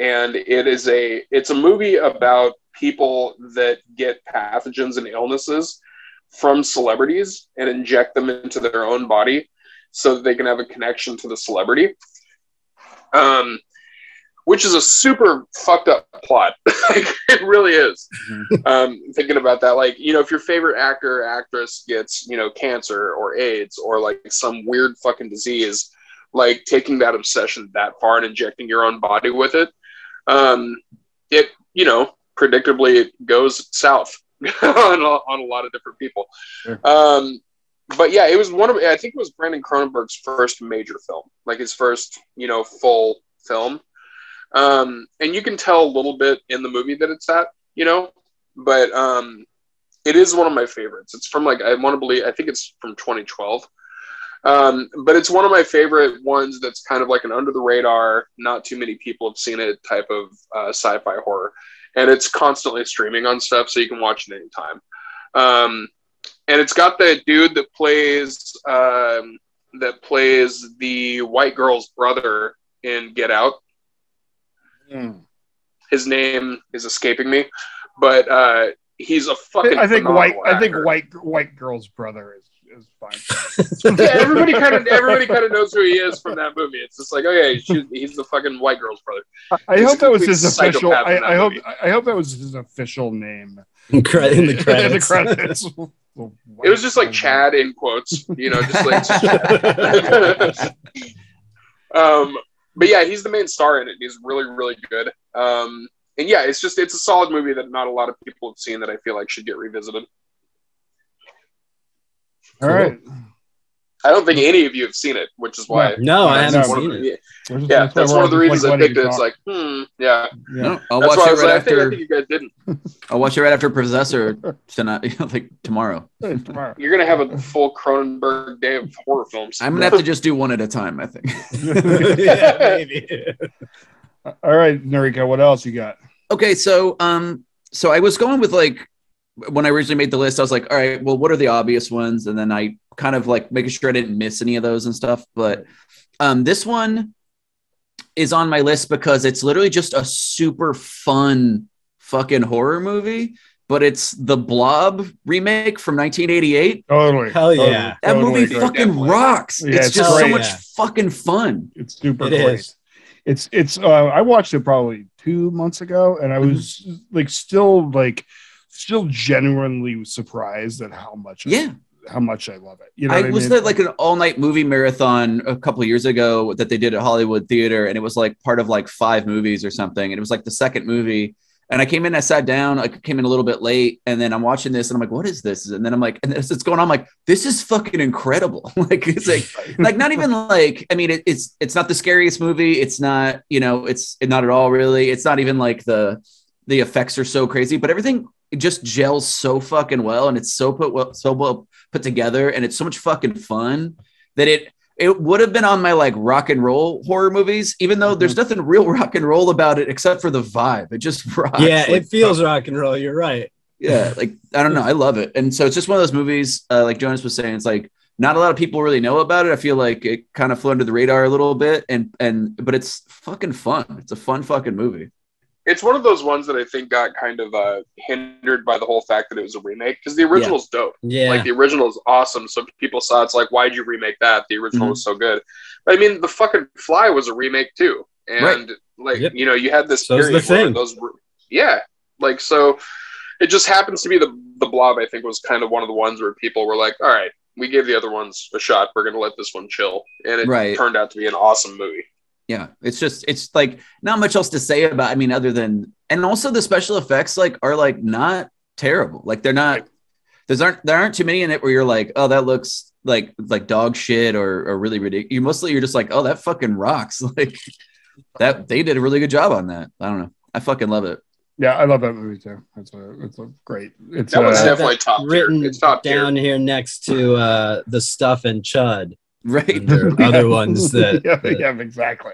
and it is a it's a movie about people that get pathogens and illnesses from celebrities and inject them into their own body so that they can have a connection to the celebrity. Um, which is a super fucked up plot. like, it really is. Mhm. Um, thinking about that, like you know, if your favorite actor or actress gets you know cancer or AIDS or like some weird fucking disease, like taking that obsession that far and injecting your own body with it, um, it you know predictably it goes south on, a, on a lot of different people. Sure. Um, but yeah, it was one of I think it was Brandon Cronenberg's first major film, like his first you know full film. Um, and you can tell a little bit in the movie that it's that, you know, but um, it is one of my favorites. It's from like I want to believe I think it's from 2012. Um, but it's one of my favorite ones that's kind of like an under the radar, not too many people have seen it type of uh, sci-fi horror, and it's constantly streaming on stuff, so you can watch it anytime. Um, and it's got the dude that plays um, that plays the white girl's brother in Get Out Mm. his name is escaping me, but uh, he's a fucking. I think white. phenomenal I think white white girl's brother is is fine. yeah, everybody kind of everybody kind of knows who he is from that movie. It's just like, oh yeah, he's, he's the fucking white girl's brother. I He's hope that was his official. I, I hope. movie. I hope that was his official name In, cre- in the credits. In the credits. It was just like Chad in quotes, you know, just like. um, but yeah, he's the main star in it. He's really really good. Um, and yeah, it's just it's a solid movie that not a lot of people have seen that I feel like should get revisited. All right. I don't think any of you have seen it, which is why. No, I haven't seen of it. the- We're just- Yeah, why that's one of the all just, reasons I letting picked it. you It's like, hmm, yeah. Yeah. No, I'll That's watch why I it right like, I think, I after. think you guys didn't. I'll watch it right after Possessor tonight, like tomorrow. Tomorrow. You're gonna have a full Cronenberg day of horror films. I'm gonna have to just do one at a time. I think. yeah, maybe. All right, Noriko, what else you got? Okay, so um, so I was going with like when I originally made the list, I was like, all right, well, what are the obvious ones? And then I kind of like making sure I didn't miss any of those and stuff. But um, this one is on my list because it's literally just a super fun fucking horror movie. But it's the Blob remake from 1988. Totally. Hell yeah. That totally movie great. fucking Definitely. rocks. Yeah, it's it's just so much Yeah. fucking fun. It's super It great. It's it's. Uh, I watched it probably two months ago, and I was like, still like, still genuinely surprised at how much. I- Yeah. How much I love it. You know, I what was mean? at like an all night movie marathon a couple of years ago that they did at Hollywood Theater, and it was like part of like five movies or something. And it was like the second movie. And I came in, I sat down, I came in a little bit late, and then I'm watching this, and I'm like, "What is this?" And then I'm like, and it's going on, I'm like, "This is fucking incredible!" like it's like, like not even like, I mean, it, it's it's not the scariest movie. It's not, you know, it's not at all really. It's not even like the the effects are so crazy, but everything just gels so fucking well, and it's so put well, so well put together, and it's so much fucking fun that it it would have been on my like rock and roll horror movies, even though there's nothing real rock and roll about it except for the vibe. It just rocks. Yeah, Like, it feels rock and roll. You're right. yeah, like I don't know, I love it, and so it's just one of those movies. Uh, like Jonas was saying, it's like not a lot of people really know about it. I feel like it kind of flew under the radar a little bit, and and but it's fucking fun. It's a fun fucking movie. It's one of those ones that I think got kind of uh, hindered by the whole fact that it was a remake because the original's dope. Yeah. Like the original is awesome. So people saw it's like, why'd you remake that? The original Mhm. was so good. But I mean, the fucking Fly was a remake too, and like Yep. you know, you had this So's the period where those were, yeah, like so. It just happens to be the the Blob. I think was kind of one of the ones where people were like, all right, we gave the other ones a shot. We're gonna let this one chill, and it Right. turned out to be an awesome movie. Yeah, it's just it's like not much else to say about. I mean, other than and also the special effects like are like not terrible. Like they're not. There's aren't there aren't too many in it where you're like, oh, that looks like like dog shit or or really ridiculous. You mostly you're just like, oh, that fucking rocks. Like that they did a really good job on that. I don't know. I fucking love it. yeah, I love that movie too. It's a it's a great. It's That one's uh, Yeah. definitely top tier. It's top tier. down here next to uh, the stuff and Chud. Right. There are other ones that, yeah, that- yeah, exactly.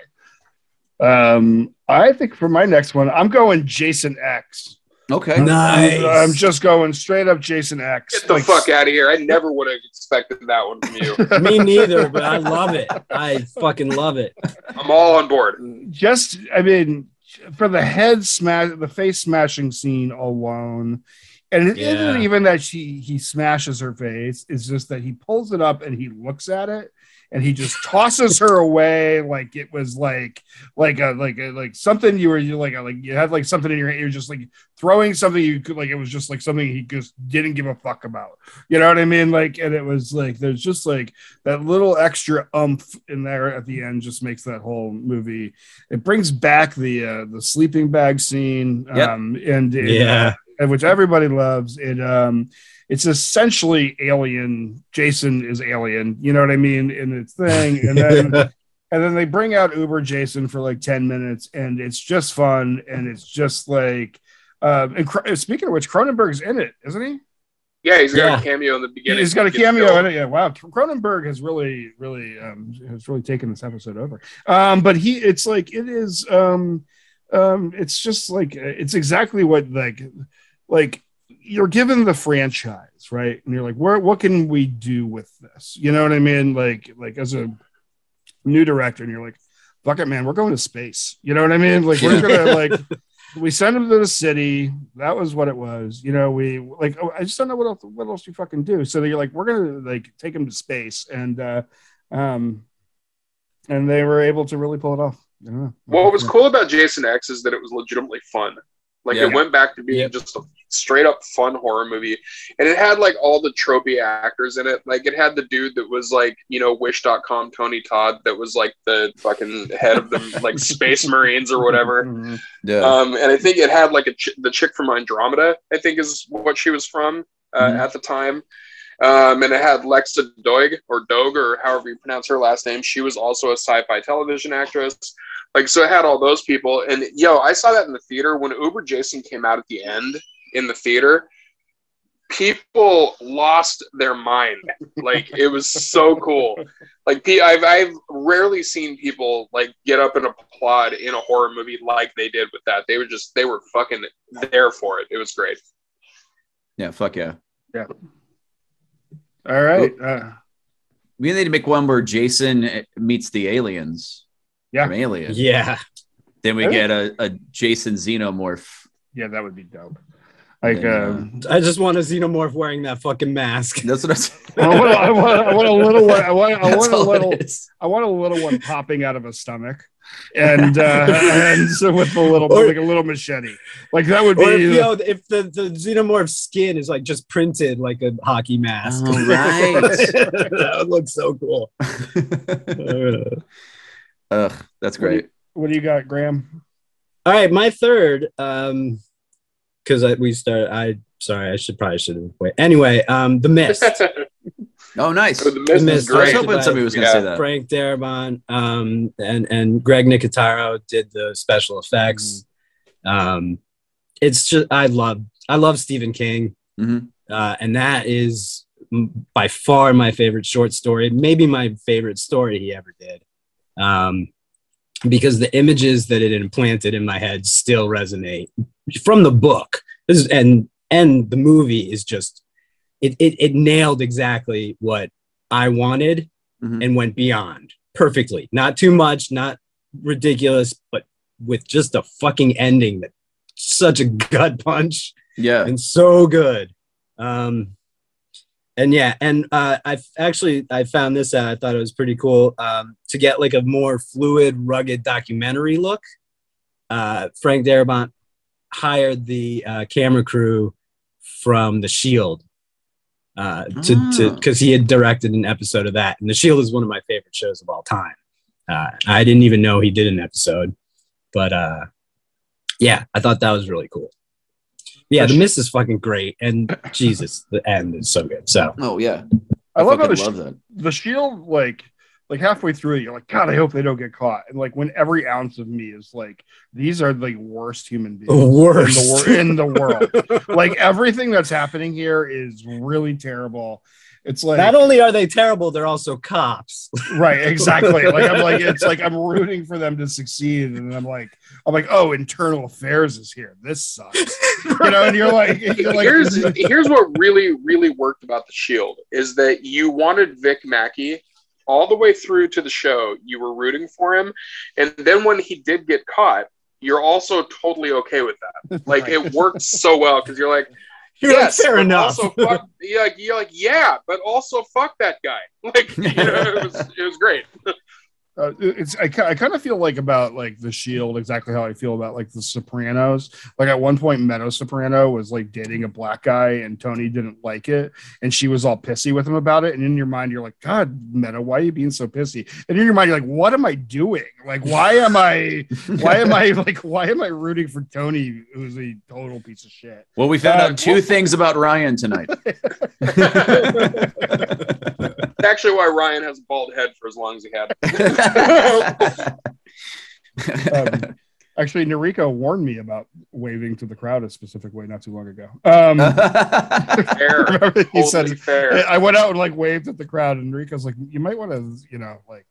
Um, I think for my next one, I'm going Jason X. Okay. Nice. I'm just going straight up Jason X. Get the Like, fuck out of here! I never would have expected that one from you. Me neither, but I love it. I fucking love it. I'm all on board. just I mean for the head smash the face smashing scene alone and it Yeah. not even that she he smashes her face it's just that he pulls it up and he looks at it and he just tosses her away like it was like like a like a, like something you were you like like you had like something in your hand you're just like throwing something you could like it was just like something he just didn't give a fuck about you know what i mean like and it was like there's just like that little extra umph in there at the end just makes that whole movie it brings back the uh the sleeping bag scene Yep. um and Yeah. uh, which everybody loves it um it's essentially alien jason is alien you know what i mean in its thing and then and then they bring out uber jason for like 10 minutes and it's just fun and it's just like um and Cro- speaking of which cronenberg's in it isn't he Yeah, he's got Yeah. a cameo in the beginning. He's got a cameo killed. in it. Yeah, wow. Cronenberg has really, really, um, has really taken this episode over. Um, but he, it's like it is, um, um, it's just like it's exactly what like, like you're given the franchise, right? And you're like, where, what can we do with this? You know what I mean? Like, like as a new director, and you're like, fuck it, man, we're going to space. You know what I mean? Like, we're gonna like. We sent him to the city. That was what it was. You know, we like. Oh, I just don't know what else. What else you fucking do? So you're like, we're gonna like take him to space, and uh, um, and they were able to really pull it off. I. What was cool about Jason X is that it was legitimately fun. Like Yeah. it went back to being Yep. just a straight up fun horror movie, and it had like all the tropey actors in it. Like it had the dude that was like you know Wish.com Tony Todd that was like the fucking head of the like Space Marines or whatever. Mhm. Yeah. Um, and I think it had like a ch- the chick from Andromeda. I think is what she was from uh, Mhm. at the time. Um, and it had Lexa Doig or Dogue or however you pronounce her last name. She was also a sci-fi television actress. Like so, it had all those people. And yo, I saw that in the theater when Uber Jason came out at the end in the theater. People lost their mind. Like it was so cool. Like P- I've I've rarely seen people like get up and applaud in a horror movie like they did with that. They were just they were fucking there for it. It was great. yeah. Fuck yeah. Yeah. All right. Uh, We need to make one where Jason meets the aliens. Yeah. From Alien. Yeah. Then we get a, a Jason xenomorph. yeah, that would be dope. Like, Yeah. um, I just want a xenomorph wearing that fucking mask. That's what I was. I want, I want, I want a little one. I want, I want a little. I want a little one popping out of a stomach, and uh, and so with a little Or- like a little machete, like that would Or if, be. you know, if the, the xenomorph's skin is like just printed like a hockey mask. Oh, right. that would look so cool. Ugh, that's great. what do you got, Graham? All right, my third, um, because we started. I sorry, I should probably should have wait. Anyway, um, the mist. Oh, nice. the I mist Mist, is was great. hoping somebody was going to Yeah. say that. Frank Darabont, um, and and Greg Nicotero did the special effects. Um, it's just I love I love Stephen King, Mhm. uh, and that is by far my favorite short story, maybe my favorite story he ever did. Um, because the images that it implanted in my head still resonate from the book. This is, and and the movie is just it, it it nailed exactly what I wanted Mhm. and went beyond perfectly. Not too much, not ridiculous, but with just a fucking ending that such a gut punch Yeah. and so good. Um, and yeah, and uh, I've actually I found this out. I thought it was pretty cool um, to get like a more fluid, rugged documentary look. Uh, Frank Darabont hired the uh, camera crew from The Shield uh, to to Ah. because he had directed an episode of that, and The Shield is one of my favorite shows of all time. Uh, I didn't even know he did an episode, but uh, yeah, I thought that was really cool. Yeah, the mist is fucking great, and Jesus, the end is so good. So Oh, yeah. I love how the, love sh- that. the shield like like halfway through you're like, God, I hope they don't get caught. And like when every ounce of me is like, these are the worst human beings worst in the, wor- in the world. like everything that's happening here is really terrible. It's like Not only are they terrible, they're also cops. right, exactly. Like I'm like it's like I'm rooting for them to succeed, and I'm like I'm like oh, internal affairs is here. This sucks, you know. And you're like you're like here's here's what really really worked about the Shield is that you wanted Vic Mackey all the way through to the show. You were rooting for him, and then when he did get caught, you're also totally okay with that. Like Right. it worked so well because you're like, You're yes, like, fair enough. Also, fuck, you're like you're like yeah, but also fuck that guy. Like you know, it was it was great. uh, it's I, I kind of feel like about like the shield exactly how i feel about like the sopranos. Like at one point meadow soprano was like dating a black guy and tony didn't like it and she was all pissy with him about it and in your mind you're like god meadow why are you being so pissy? And in your mind you're like what am i doing? Like why am i why am i like why am i rooting for tony who's a total piece of shit? Well, we found Uh, out two well- things about Ryan tonight. It's actually why Ryan has a bald head for as long as he had. um, actually Nariko warned me about waving to the crowd a specific way not too long ago um Fair, he totally said fair. I went out and like waved at the crowd, and Rico's like, "You might want to, you know, like."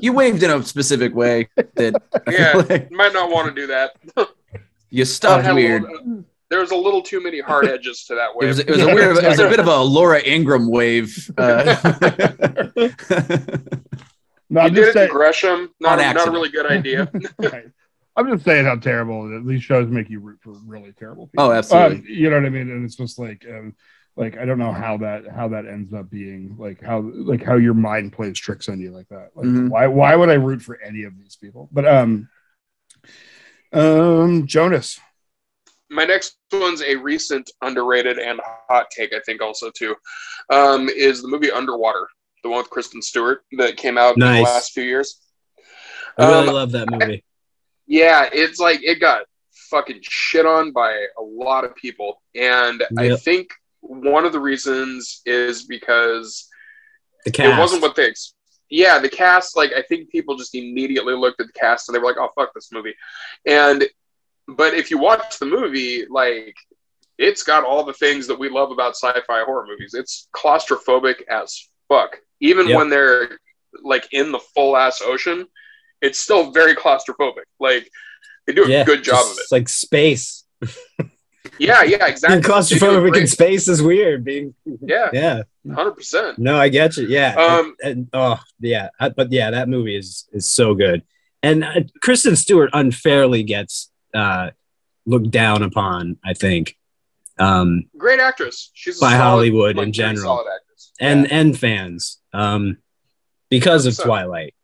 you waved in a specific way that Yeah. like Might not want to do that. you stopped weird. little- there was a little too many hard edges to that It wave. was, it was a weird, it was a bit of a Laura Ingraham wave. Uh, No, I'm did just it in saying. Gresham. Not, a, not really good idea. right. I'm just saying how terrible these shows make you root for really terrible people. Oh, absolutely. Um, you know what I mean? And it's just like, um, like I don't know how that how that ends up being like how like how your mind plays tricks on you like that. Like Mhm. why why would I root for any of these people? But um, um, Jonas. My next one's a recent underrated and hot take, I think, also too, um, is the movie Underwater, the one with Kristen Stewart that came out in the last few years. I really Um, love that movie. Yeah, it's like it got fucking shit on by a lot of people. And I think one of the reasons is because The cast. it wasn't what they yeah, the cast, like I think people just immediately looked at the cast and they were like, Oh fuck this movie. And but if you watch the movie, like it's got all the things that we love about sci-fi horror movies. It's claustrophobic as fuck. Even Yep. when they're like in the full ass ocean, it's still very claustrophobic. Like they do a yeah, good job of it. Like space. Yeah, yeah, exactly. Being claustrophobic in space is weird. Being Yeah, yeah. hundred percent. No, I get you. Yeah. Um, and, and- oh, yeah. But yeah, that movie is is so good. And uh, Kristen Stewart unfairly gets uh, looked down upon. I think, um, Great actress. She's a By solid, Hollywood in like, very general. Solid actress. and Yeah. and fans, um, because of So- Twilight.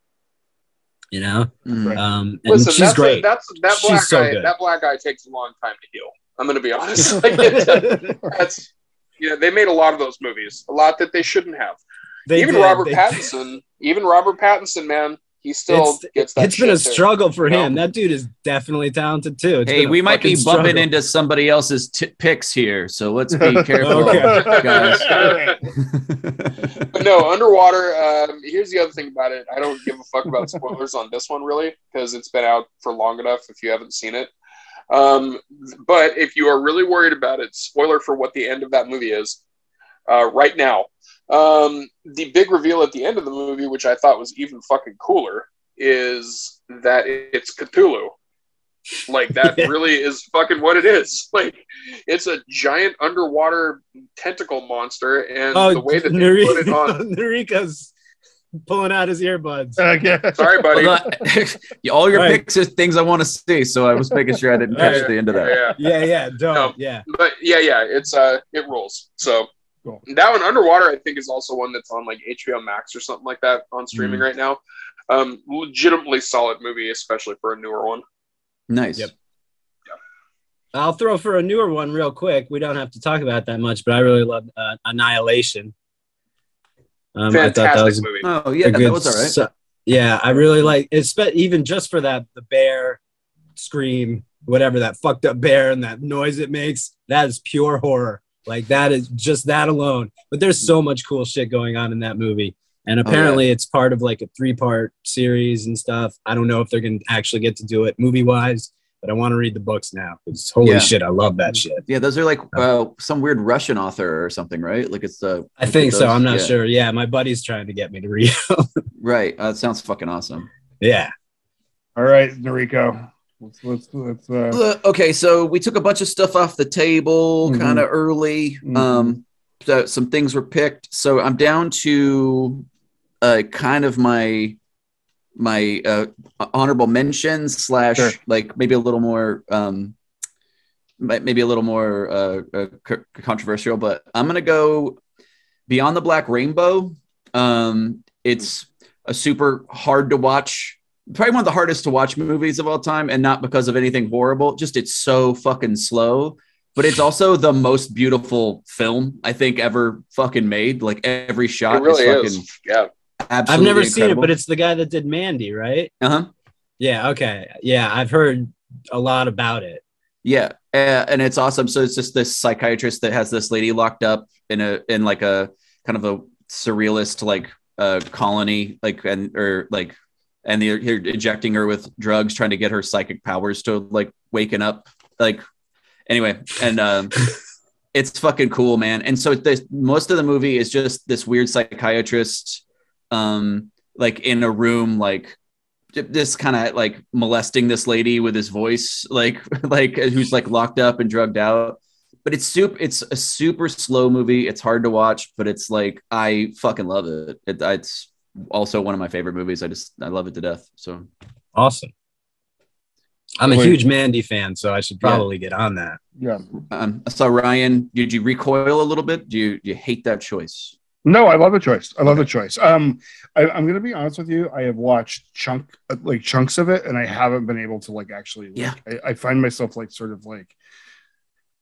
You know, Mm. um, and Listen, she's that's great. that's that She's black so guy. good. That black guy takes a long time to heal. I'm gonna be honest. Like, it's- that's yeah. They made a lot of those movies. A lot that they shouldn't have. They even did. Robert They- Pattinson. Even Robert Pattinson, man, he still It's, gets that. it's been a shit, too. struggle for you him. That dude is definitely talented too. It's Hey, we might be bumping struggle. into somebody else's t- picks here, so let's be careful, Okay. guys. But no, underwater. Um, here's the other thing about it. I don't give a fuck about spoilers on this one, really, because it's been out for long enough. If you haven't seen it, um, but if you are really worried about it, spoiler for what the end of that movie is. Uh, right now, um, the big reveal at the end of the movie, which I thought was even fucking cooler, is that it's Cthulhu. Like that really is fucking what it is. Like it's a giant underwater tentacle monster, and Oh, the way that they Nari- put it on. Narika's pulling out his earbuds. Okay. Sorry, buddy. Hold on. All your Right. picks are things I want to see, so I was making sure I didn't catch Yeah, the end of that. Yeah, Yeah, yeah, don't. No. Yeah. but yeah, yeah, it's uh, it rules. So Cool. that one, underwater, I think is also one that's on like HBO Max or something like that on streaming Mhm. right now. Um, legitimately solid movie, especially for a newer one. Nice. Yep. I'll throw for a newer one real quick. We don't have to talk about that much, but I really love uh, Annihilation. Um, I thought that Fantastic was movie. Oh yeah, a good that was all right. so- yeah, I really like it's even just for that the bear scream, whatever that fucked up bear and that noise it makes. That is pure horror. Like that is just that alone. But there's so much cool shit going on in that movie. And Oh, yeah. apparently it's part of like a three part series and stuff. I don't know if they're gonna actually get to do it movie wise, but I want to read the books now. Because holy Yeah. shit, I love that shit. Yeah, those are like uh, some weird Russian author or something, right? Like it's the. I think so. I'm not yeah. sure. Yeah, my buddy's trying to get me to read. them. Right. Uh, that sounds fucking awesome. yeah. All right, Noriko. Let's let's let's uh okay, so we took a bunch of stuff off the table Mhm. kind of early. Mhm. Um, so some things were picked. So I'm down to uh, kind of my my uh, honorable mentions slash Sure. like maybe a little more um, maybe a little more uh, uh, controversial, but I'm gonna go Beyond the Black Rainbow. Um, it's a super hard to watch probably one of the hardest to watch movies of all time and not because of anything horrible just it's so fucking slow but it's also the most beautiful film i think ever fucking made like every shot It really is fucking is. Yeah. absolutely I've never seen it, but it's the guy that did Mandy, right? uh-huh Yeah. Okay. Yeah, I've heard a lot about it. yeah uh, and it's awesome so it's just this psychiatrist that has this lady locked up in a in like a kind of a surrealist like uh colony like and or like and they're, they're injecting her with drugs trying to get her psychic powers to like waking up like anyway and um it's fucking cool man. And so this most of the movie is just this weird psychiatrist um like in a room like this kind of like molesting this lady with his voice like like who's like locked up and drugged out. But it's super it's a super slow movie. It's hard to watch but it's like i fucking love it, it it's also one of my favorite movies i just i love it to death so Awesome. I'm a Wait. huge Mandy fan, so I should Yeah. probably get on that. yeah. um saw ryan did you recoil a little bit do you do you hate that choice No, I love the choice. I love the choice. Um, I, I'm gonna be honest with you. I have watched chunk like chunks of it, and I haven't been able to like actually. Like, Yeah. I, I find myself like sort of like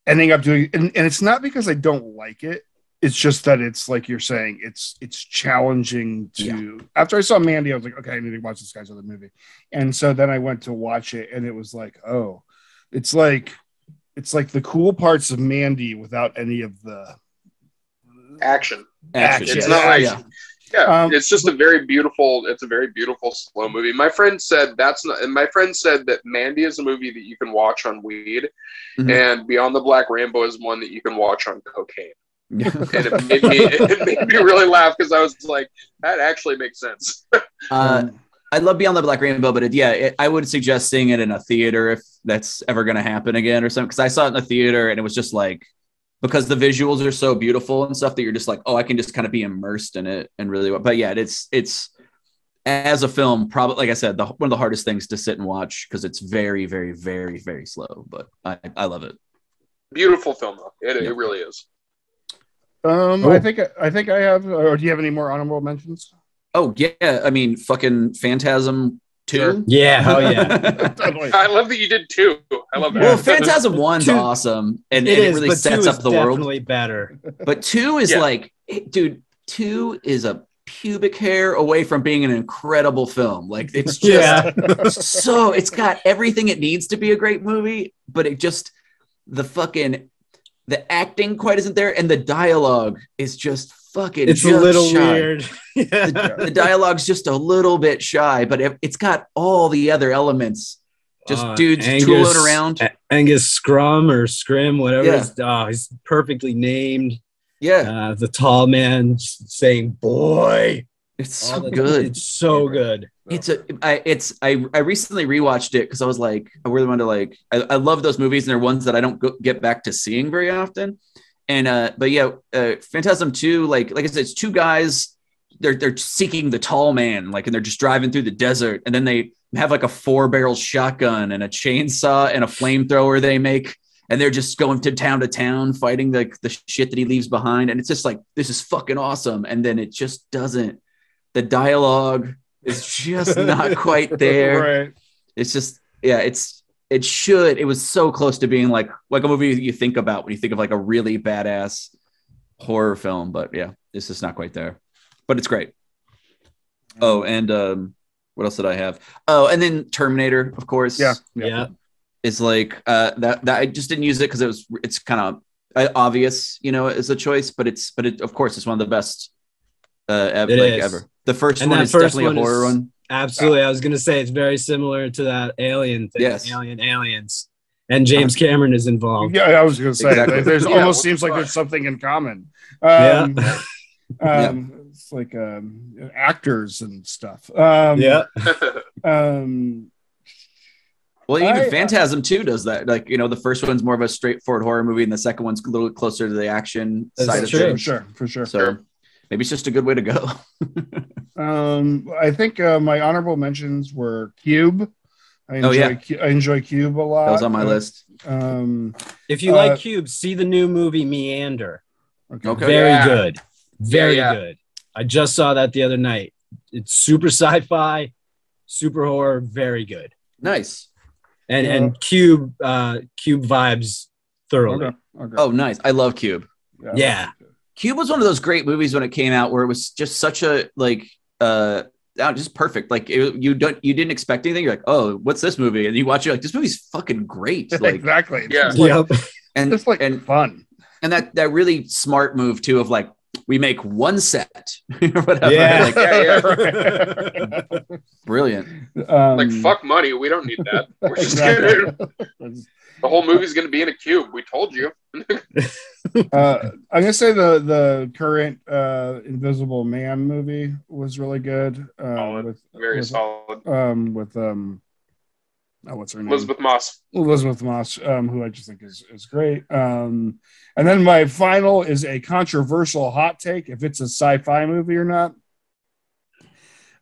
ending up doing, and, and it's not because I don't like it. It's just that it's like you're saying, it's it's challenging to. After I saw Mandy, I was like, okay, I need to watch this guy's other movie, and so then I went to watch it, and it was like, oh, it's like it's like the cool parts of Mandy without any of the Action. Action. It's not like yeah. Yeah, Um, it's just a very beautiful. It's a very beautiful slow movie. My friend said that's not. And my friend said that Mandy is a movie that you can watch on weed, Mhm. and Beyond the Black Rainbow is one that you can watch on cocaine. Yeah. And it made me it made me really laugh because I was like, that actually makes sense. uh um, I love Beyond the Black Rainbow, but it, yeah, it, I would suggest seeing it in a theater if that's ever going to happen again or something. Because I saw it in a theater and it was just like because the visuals are so beautiful and stuff that you're just like, oh, I can just kind of be immersed in it and really. But yeah, it's it's as a film, probably like I said, the, one of the hardest things to sit and watch because it's very, very, very, very slow. But I, I love it. Beautiful film though. It, Yeah. it really is. Um, Cool. I think I think I have. Or do you have any more honorable mentions? Oh yeah, I mean, fucking Phantasm two. Sure. Yeah. Hell yeah. I love that you did two. I love that. Well, Phantasm one's Two- awesome, and, it and it is, really sets up the world. definitely better. But two is Yeah. like, dude, two is a pubic hair away from being an incredible film. Like it's just Yeah. so it's got everything it needs to be a great movie, but it just the fucking the acting quite isn't there, and the dialogue is just fucking. It's a little shy. weird. The, the dialogue's just a little bit shy, but it, it's got all the other elements. Just Uh, dudes Angus- tooling around. A- Angus Scrum or Scrimm, whatever. Yeah. Oh, he's perfectly named. Yeah, Uh, the tall man saying "boy." It's so good. It's so good. It's a, I, it's, I, I recently rewatched it because I was like, I really wanted to like, I, I love those movies and they're ones that I don't go, get back to seeing very often. And, uh, but yeah, uh, Phantasm 2, like, like I said, it's two guys, they're, they're seeking the tall man, like, and they're just driving through the desert. And then they have like a four barrel shotgun and a chainsaw and a flamethrower they make. And they're just going to town to town fighting like the shit that he leaves behind. And it's just like, this is fucking awesome. And then it just doesn't, the dialogue is just not quite there. Right. It's just, yeah, it's, it should, it was so close to being like, like a movie you think about when you think of like a really badass horror film. But yeah, it's just not quite there, but it's great. Oh, and, um, what else did I have? Oh, and then Terminator, of course. Yeah. Yeah. is like uh that that I just didn't use it because it was it's kind of uh, obvious, you know, as a choice, but it's but it of course it's one of the best uh ever, like is. ever. The first And one that is first definitely one a horror is- one. Absolutely. I was gonna say it's very similar to that alien thing. Yes. Alien aliens. And James Cameron is involved. Yeah, I was going to say Exactly. there's Yeah, almost seems the like there's something in common. Yeah. Um, um, It's like um, actors and stuff. Um, Yeah. Um, Well, even I- Phantasm 2 does that. Like, you know, the first one's more of a straightforward horror movie, and the second one's a little closer to the action That's side of true. for things. sure, for sure. So maybe it's just a good way to go. Um, I think uh, my honorable mentions were Cube. I enjoy, Oh, yeah. Cu- I enjoy Cube a lot. That was on my Uh, list. Um, If you Uh, like cubes, see the new movie Meander. okay. Okay. Very Yeah. good. Very Yeah, yeah. good. I just saw that the other night. It's super sci-fi, super horror, very good. Nice. And Yeah. and cube uh cube vibes thoroughly. Okay. okay. Oh, nice. I love Cube. Yeah. Cube was one of those great movies when it came out where it was just such a like uh oh, just perfect. Like it, you don't you didn't expect anything. You're like, oh, what's this movie? And you watch it like this movie's fucking great. Like exactly. It's Yeah. just like, Yep. and it's like and fun. and that that really smart move too of like we make one set or whatever. Yeah. Like, yeah, brilliant. Um, like fuck money, we don't need that. We're just exactly. gonna, the whole movie's gonna be in a cube. We told you. uh, I'm gonna say the the current uh, Invisible Man movie was really good. Uh, Solid. with Very with, solid. um, with um, oh, what's her name? Elisabeth Moss. Elisabeth Moss, um, who I just think is is great. Um, and then my final is a controversial hot take: if it's a sci-fi movie or not.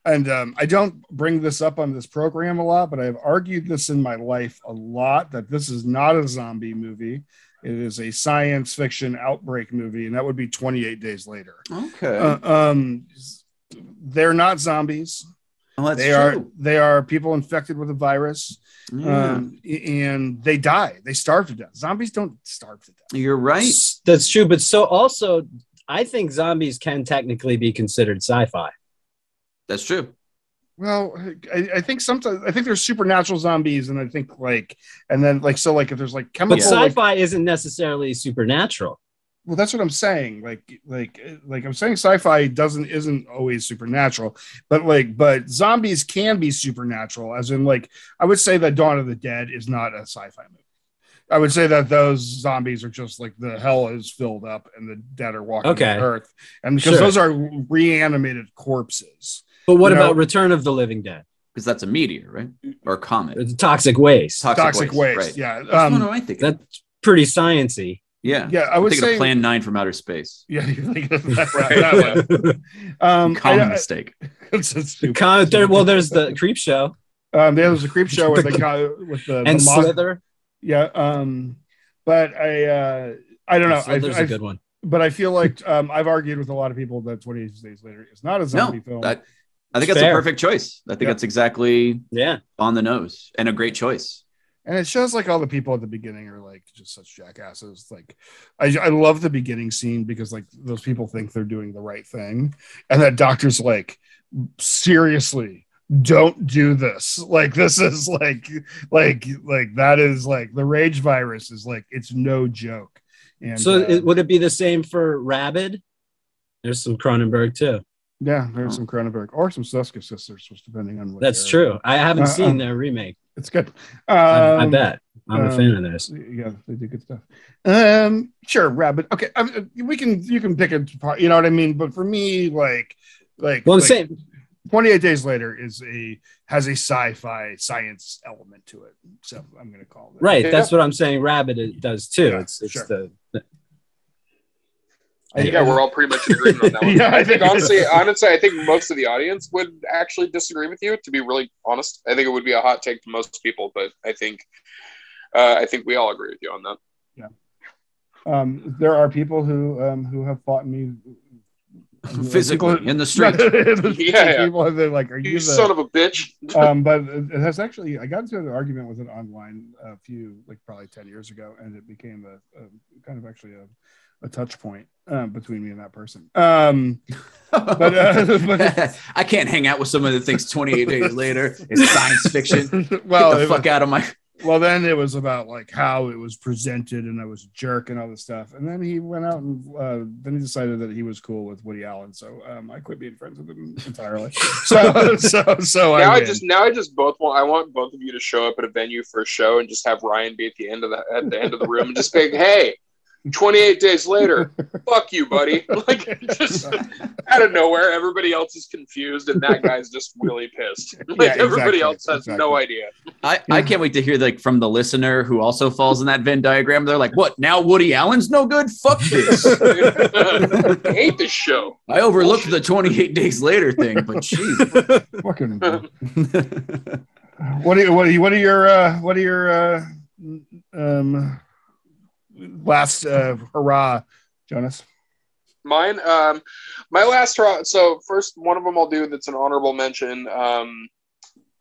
And um, I don't bring this up on this program a lot, but I've argued this in my life a lot that this is not a zombie movie. It is a science fiction outbreak movie, and that would be 28 Days Later. Okay. Uh, um, they're not zombies. oh, that's they are they are people infected with a virus Yeah. um, and they die. They starve to death. Zombies don't starve to death. You're right. That's true. But so also I think zombies can technically be considered sci-fi. That's true. Well, I, I think sometimes I think there's supernatural zombies, and I think like, and then like so like if there's like But chemical, like, sci-fi isn't necessarily supernatural. well, that's what I'm saying. Like, like, like I'm saying, sci-fi doesn't isn't always supernatural, but like, but zombies can be supernatural. As in, like, I would say that Dawn of the Dead is not a sci-fi movie. I would say that those zombies are just like the hell is filled up and the dead are walking Okay. the earth, and because Sure. those are reanimated corpses. But what You know- about Return of the Living Dead? Because that's a meteor, right? Or a comet. It's toxic waste. Toxic Toxic, waste, waste, right. yeah. Which one Um, am I thinking? That's pretty sciency. yeah. yeah, I I'm would thinking say of Plan 9 from outer space. Yeah, you think of that, that one. Um, Common I- I- mistake. it's a Con- there, well, there's the creep show Um, there was a creep show with the guy with the, and the moth- Slither. Yeah. Um, but I, uh, I don't know. I, Slither's I, a good one. but I feel like um, I've argued with a lot of people that 28 Days Later is not a No, zombie film. that, I think that's Fair. a perfect choice. I think Yeah. that's exactly Yeah. on the nose and a great choice. and it shows like all the people at the beginning are like just such jackasses. Like, I, I love the beginning scene because like those people think they're doing the right thing, and that doctor's like, seriously, don't do this. Like, this is like, like, like that is like the rage virus is like it's no joke. And So uh, it, would it be the same for Rabid? There's some Cronenberg too. Yeah, there's some Cronenberg or some Soska sisters, just depending on what. That's they're- true. I haven't Uh, seen um, their remake. It's good. I, I Um, bet. I'm a um, fan of theirs. Yeah, they do good stuff. Um, sure, Rabid. Okay, I we can you can pick a apart. You know what I mean? But for me, like, like, Well, I'm like, saying 28 Days Later is a has a sci-fi science element to it. So I'm gonna call it right. Yeah. That's what I'm saying. Rabid it does too. Yeah, it's it's sure. the, the I- yeah, we're all pretty much in agreement on that one. Yeah, I I think think- honestly, honestly, I think most of the audience would actually disagree with you. To be really honest, I think it would be a hot take to most people, but I think, uh, I think we all agree with you on that. Yeah. Um, there are people who um who have fought me Physically people- in the street. Yeah, yeah. people have been like, "Are you, You the son of a bitch! um, but it has actually, I got into an argument with it online a few, like probably 10 years ago, and it became a, a kind of actually a, a touch point um, between me and that person. Um, but, uh, but I can't hang out with someone that thinks 28 days later is science fiction. well, Get the if, fuck out of my. well, then it was about like how it was presented, and I was a jerk and all this stuff. And then he went out and uh, then he decided that he was cool with Woody Allen, so um, I quit being friends with him entirely. so, so, so now I, win. just now I just both want I want both of you to show up at a venue for a show and just have Ryan be at the end of the at the end of the room and just be like, hey. 28 days later, fuck you, buddy. Like, just out of nowhere, everybody else is confused, and that guy's just really pissed. Like, Yeah, everybody exactly, else has no idea. I, I can't wait to hear like from the listener who also falls in that Venn diagram. They're like, "What now? Woody Allen's no good? Fuck this." I hate this show. I overlooked the 28 days later thing, but jeez. fucking. what are you, what are what are your uh, what are your uh, um last uh, hurrah, Jonas? Mine, um, my last draw. So first, one of them I'll do that's an honorable mention. Um,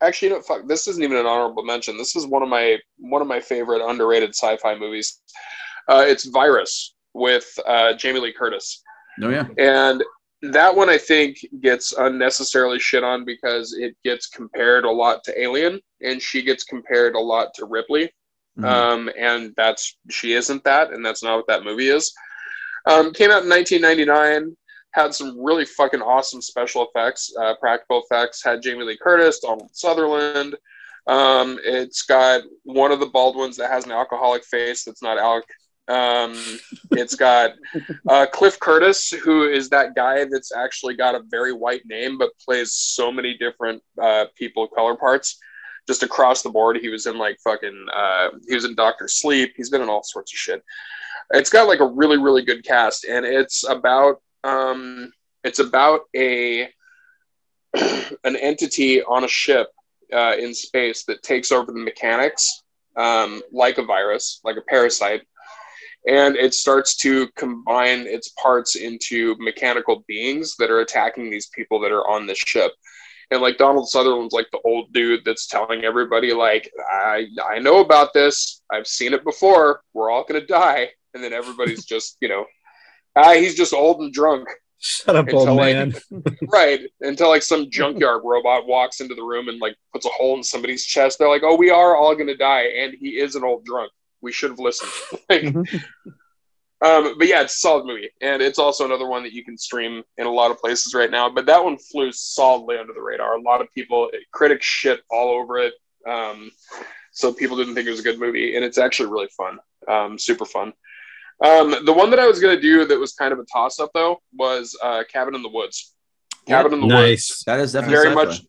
actually, you know, fuck, this isn't even an honorable mention. This is one of my one of my favorite underrated sci-fi movies. Uh, it's Virus with uh, Jamie Lee Curtis, No, yeah. and that one I think gets unnecessarily shit on because it gets compared a lot to Alien, and she gets compared a lot to Ripley. Mhm. Um, and that's she isn't that, and that's not what that movie is. Um, came out in 1999. Had some really fucking awesome special effects, uh, practical effects. Had Jamie Lee Curtis, Donald Sutherland. Um, it's got one of the Baldwins that has an alcoholic face that's not Alec. Um, it's got uh, Cliff Curtis, who is that guy that's actually got a very white name but plays so many different uh, people color parts just across the board. He was in like fucking, uh, he was in Doctor Sleep. He's been in all sorts of shit. It's got like a really, really good cast, and it's about, um, it's about a an entity on a ship uh, in space that takes over the mechanics, um, like a virus, like a parasite, and it starts to combine its parts into mechanical beings that are attacking these people that are on this ship and like Donald Sutherland's like the old dude that's telling everybody like I I know about this. I've seen it before. We're all gonna die, and then everybody's just you know, ah, he's just old and drunk, Shut up, Until, old like- man. right? Until like some junkyard robot walks into the room and like puts a hole in somebody's chest. They're like, oh, we are all gonna die, and he is an old drunk. We should have listened. Like, um, but yeah, it's a solid movie, and it's also another one that you can stream in a lot of places right now. But that one flew solidly under the radar. A lot of people, critics, shit all over it. Um, so people didn't think it was a good movie, and it's actually really fun, um, super fun. Um, the one that I was gonna do that was kind of a toss up though was uh, Cabin in the Woods. Cabin in the Woods Nice. That is definitely very much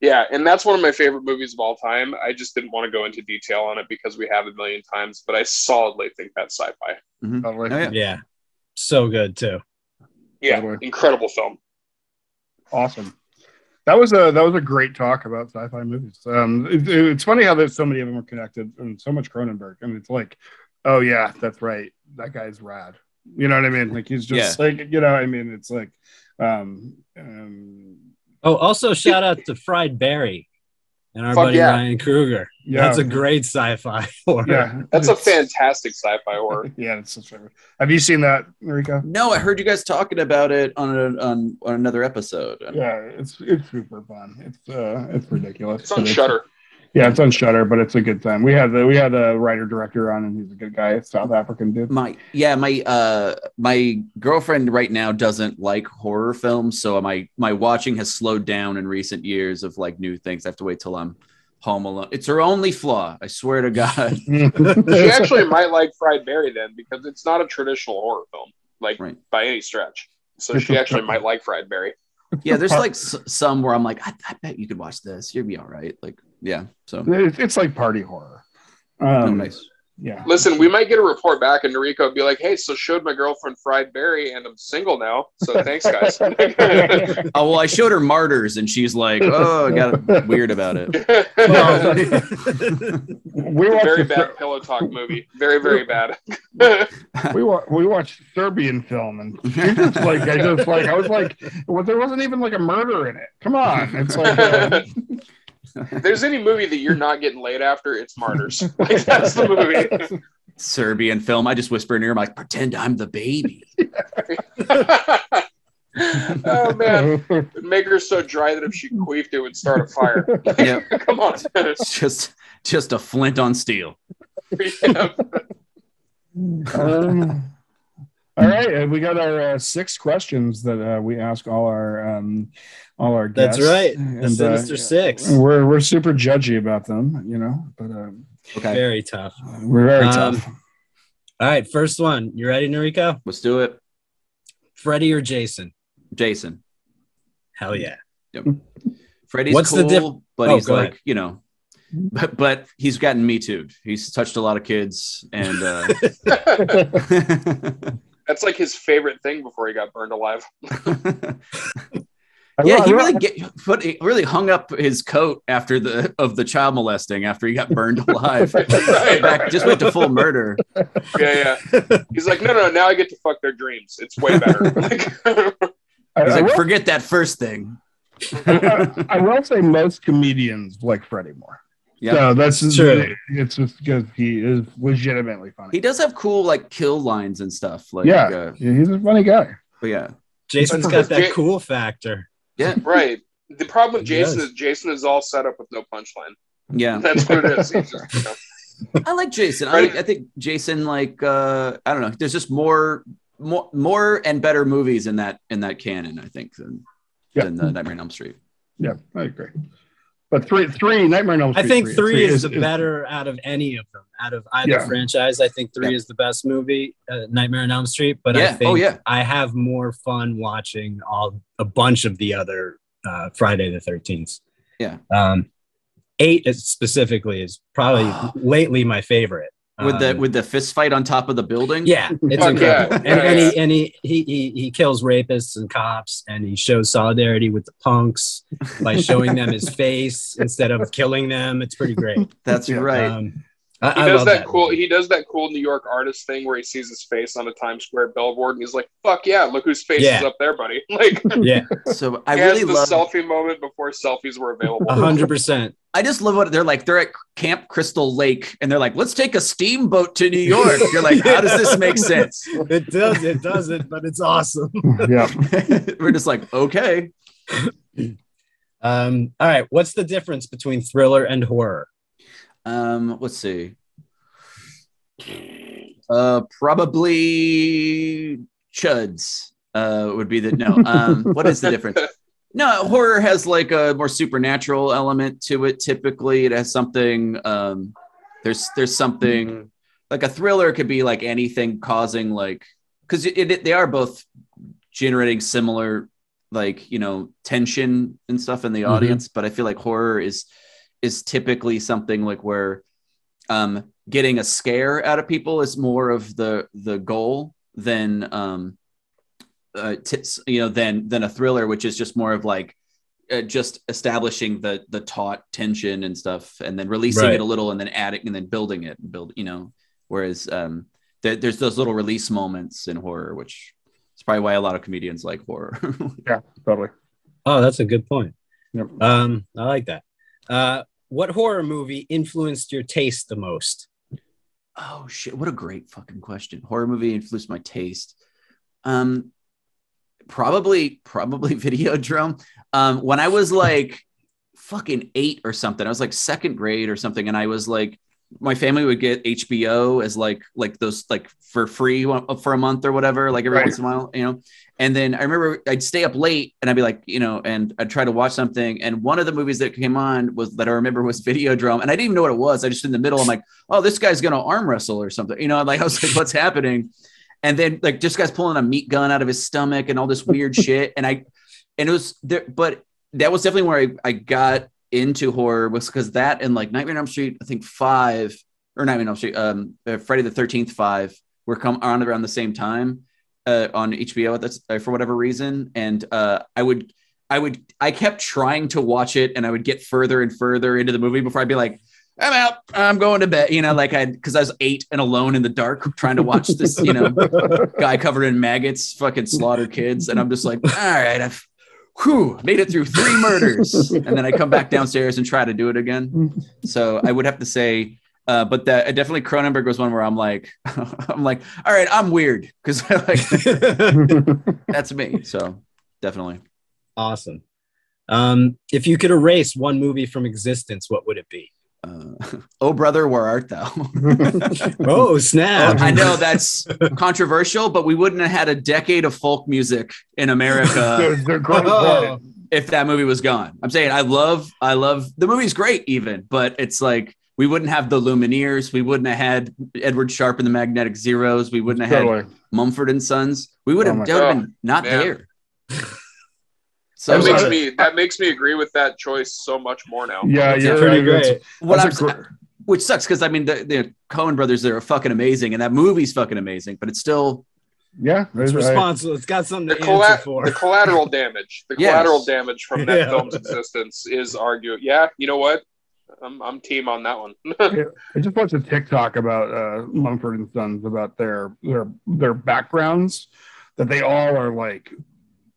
yeah and that's one of my favorite movies of all time i just didn't want to go into detail on it because we have a million times but i solidly think that's sci-fi Totally. Oh, yeah. Yeah. So good too. yeah Totally. incredible film Awesome. That was a that was a great talk about sci-fi movies. Um, it- it's funny how there's so many of them are connected, and so much Cronenberg, and it's like, oh yeah, that's right, that guy's rad. You know what I mean? Like he's just like you know, I mean, it's like, um, um Oh, also shout out to Fried Barry and our Fuck buddy yeah. Ryan Kruger. yeah, That's a great sci-fi horror. yeah, that's a fantastic sci-fi horror Yeah, it's such a. Have you seen that, Rico? No, I heard you guys talking about it on a, on, on another episode. Yeah, it's it's super fun. It's uh, it's ridiculous. it's on but shutter Yeah, it's on Shutter, but it's a good time. We had the we had a writer director on, and he's a good guy, South African dude. My yeah, my uh my girlfriend right now doesn't like horror films, so my my watching has slowed down in recent years of like new things. I have to wait till I'm home alone. It's her only flaw. I swear to God. she actually might like Fried Barry then because it's not a traditional horror film like Right. by any stretch so she actually might like Fried Barry yeah, there's like s- some where I'm like, I, I bet you could watch this. You'd be all right. Like, yeah. So It's, it's like party horror. Um, oh, nice. Yeah. listen we might get a report back and Noriko would be like hey so showed my girlfriend Fried Barry and i'm single now so thanks guys Oh well, I showed her Martyrs, and she's like, "Oh, I got weird about it." we watched very bad Ser- pillow talk movie. Very, very bad. we wa- we watched Serbian film, and she just like I just like I was like, well, there wasn't even like a murder in it. Come on, it's like uh, if there's any movie that you're not getting laid after, it's Martyrs. Like, that's the movie. Serbian film. I just whisper in her ear, I'm like, "Pretend I'm the baby." oh man, It'd make her so dry that if she queefed, it would start a fire. Yeah. Come on. It's just just a flint on steel. Yeah. um, all right, and we got our uh, six questions that uh, we ask all our um, all our guests. That's right. The And, Sinister uh, Six. We're we're super judgy about them, you know, but um, Okay, Very tough. we're very Um, tough. All right, first one. You ready, Noriko? let's do it. Freddy or Jason? Jason. Hell yeah. Freddie's What's the cool, diff- but Oh, he's like, ahead. you know, but but he's gotten me too. He's touched a lot of kids, and uh, That's like his favorite thing before he got burned alive. Yeah, he really get, put he really hung up his coat after the of the child molesting after he got burned alive. Right. Back just went to full murder. Yeah, yeah. He's like, no, no, now I get to fuck their dreams. It's way better. I, He's like, will, forget that first thing. I, I will say most comedians like Freddie more. Yeah. So that's True. It's just because he is legitimately funny. He does have cool like kill lines and stuff. Like yeah, uh, yeah, he's a funny guy. but yeah. Jason's got that cool factor. Yeah, right. The problem with Jason is Jason is all set up with no punchline. Yeah. That's what it is. Just, you know. I like Jason. I, like, I think Jason, like, uh, I don't know. There's just more, more, more and better movies in that in that canon. I think than Yeah. than the Nightmare on Elm Street. Yeah, I agree. But three, three Nightmare on Elm Street. I think three is the better out of any of them. Out of either Yeah. franchise, I think three Yeah. is the best movie, uh, Nightmare on Elm Street. But Yeah. I think Oh, yeah. I have more fun watching all a bunch of the other uh, Friday the Thirteenth. Yeah. Um, eight is specifically is probably lately my favorite. With the Um, with the fist fight on top of the building. yeah, it's Fuck yeah. incredible. Yeah, and, and he and he, he he he kills rapists and cops, and he shows solidarity with the punks by showing them his face instead of killing them. It's pretty great. That's Yeah. right. Um, I, He I does love that, cool. movie. He does that cool New York artist thing where he sees his face on a Times Square billboard, and he's like, "Fuck yeah! Look whose face Yeah. is up there, buddy!" Like, Yeah, so I he really has the love. selfie moment before selfies were available. a hundred percent. I just love what they're like. They're at Camp Crystal Lake, and they're like, "Let's take a steamboat to New York." You're like, "How does this make sense?" It does. It doesn't, but it's awesome. yeah. We're just like, "Okay." Um, all right. What's the difference between thriller and horror? Um, let's see. Uh, probably chuds. Uh, would be the no. Um, what is the difference? No, horror has like a more supernatural element to it. Typically, it has something. Um, there's there's something like a thriller could be like anything causing like because they are both generating similar like you know tension and stuff in the Mhm. audience. But I feel like horror is is typically something like where um, getting a scare out of people is more of the the goal than um, uh, t- you know than than a thriller, which is just more of like uh, just establishing the the taut tension and stuff, and then releasing Right. it a little, and then adding and then building it and build you know. Whereas um, there, there's those little release moments in horror, which is probably why a lot of comedians like horror. Yeah, totally. Oh, that's a good point. Yep. Um, I like that. Uh, what horror movie influenced your taste the most? Oh shit! What a great fucking question. Horror movie influenced my taste. Um, probably, probably Videodrome. Um, when I was like fucking eight or something, I was like second grade or something, and I was like, my family would get HBO as like like those like for free for a month or whatever, like every Right. once in a while, you know. And then I remember I'd stay up late and I'd be like, you know, and I'd try to watch something. And one of the movies that came on was that I remember was Videodrome, and I didn't even know what it was. I just in the middle, I'm like, oh, this guy's gonna arm wrestle or something, you know. Like I was like, what's happening? And then like this guy's pulling a meat gun out of his stomach and all this weird shit. And I, and it was there, but that was definitely where I, I got into horror was because that and like Nightmare on Elm Street, I think five or Nightmare on Elm Street, um, uh, Friday the Thirteenth five were come on around the same time uh, on HBO at this, uh, for whatever reason, and uh, I would. I would I kept trying to watch it and I would get further and further into the movie before I'd be like, I'm out, I'm going to bed. You know, like I because I was eight and alone in the dark trying to watch this, you know, guy covered in maggots fucking slaughter kids. And I'm just like, all right, I've whew, made it through three murders. And then I come back downstairs and try to do it again. So I would have to say, uh, but that uh, definitely Cronenberg was one where I'm like, I'm like, all right, I'm weird because like that's me. So definitely. Awesome. Um, if you could erase one movie from existence, what would it be? Uh, oh brother, where art thou? Oh, snap! I know that's controversial, but we wouldn't have had a decade of folk music in America They're, they're. Oh. if that movie was gone. I'm saying I love, I love the movie's great, even, but it's like we wouldn't have the Lumineers, we wouldn't have had Edward Sharpe and the Magnetic Zeros, we wouldn't have had Mumford and Sons. We would Oh have, my have been not man. there. That makes uh, me that makes me agree with that choice so much more now. Yeah, It's you're pretty that's- great. what I'm, gr- which sucks because I mean the, the Coen brothers are fucking amazing, and that movie's fucking amazing, but it's still yeah, It's I- responsible. It's got something The, to colla- answer for. the collateral damage, the Yes. collateral damage from that Yeah. film's existence is argued. Yeah, you know what? I'm I'm team on that one. I just watched a TikTok about uh, Mumford and Sons about their their their backgrounds that they all are like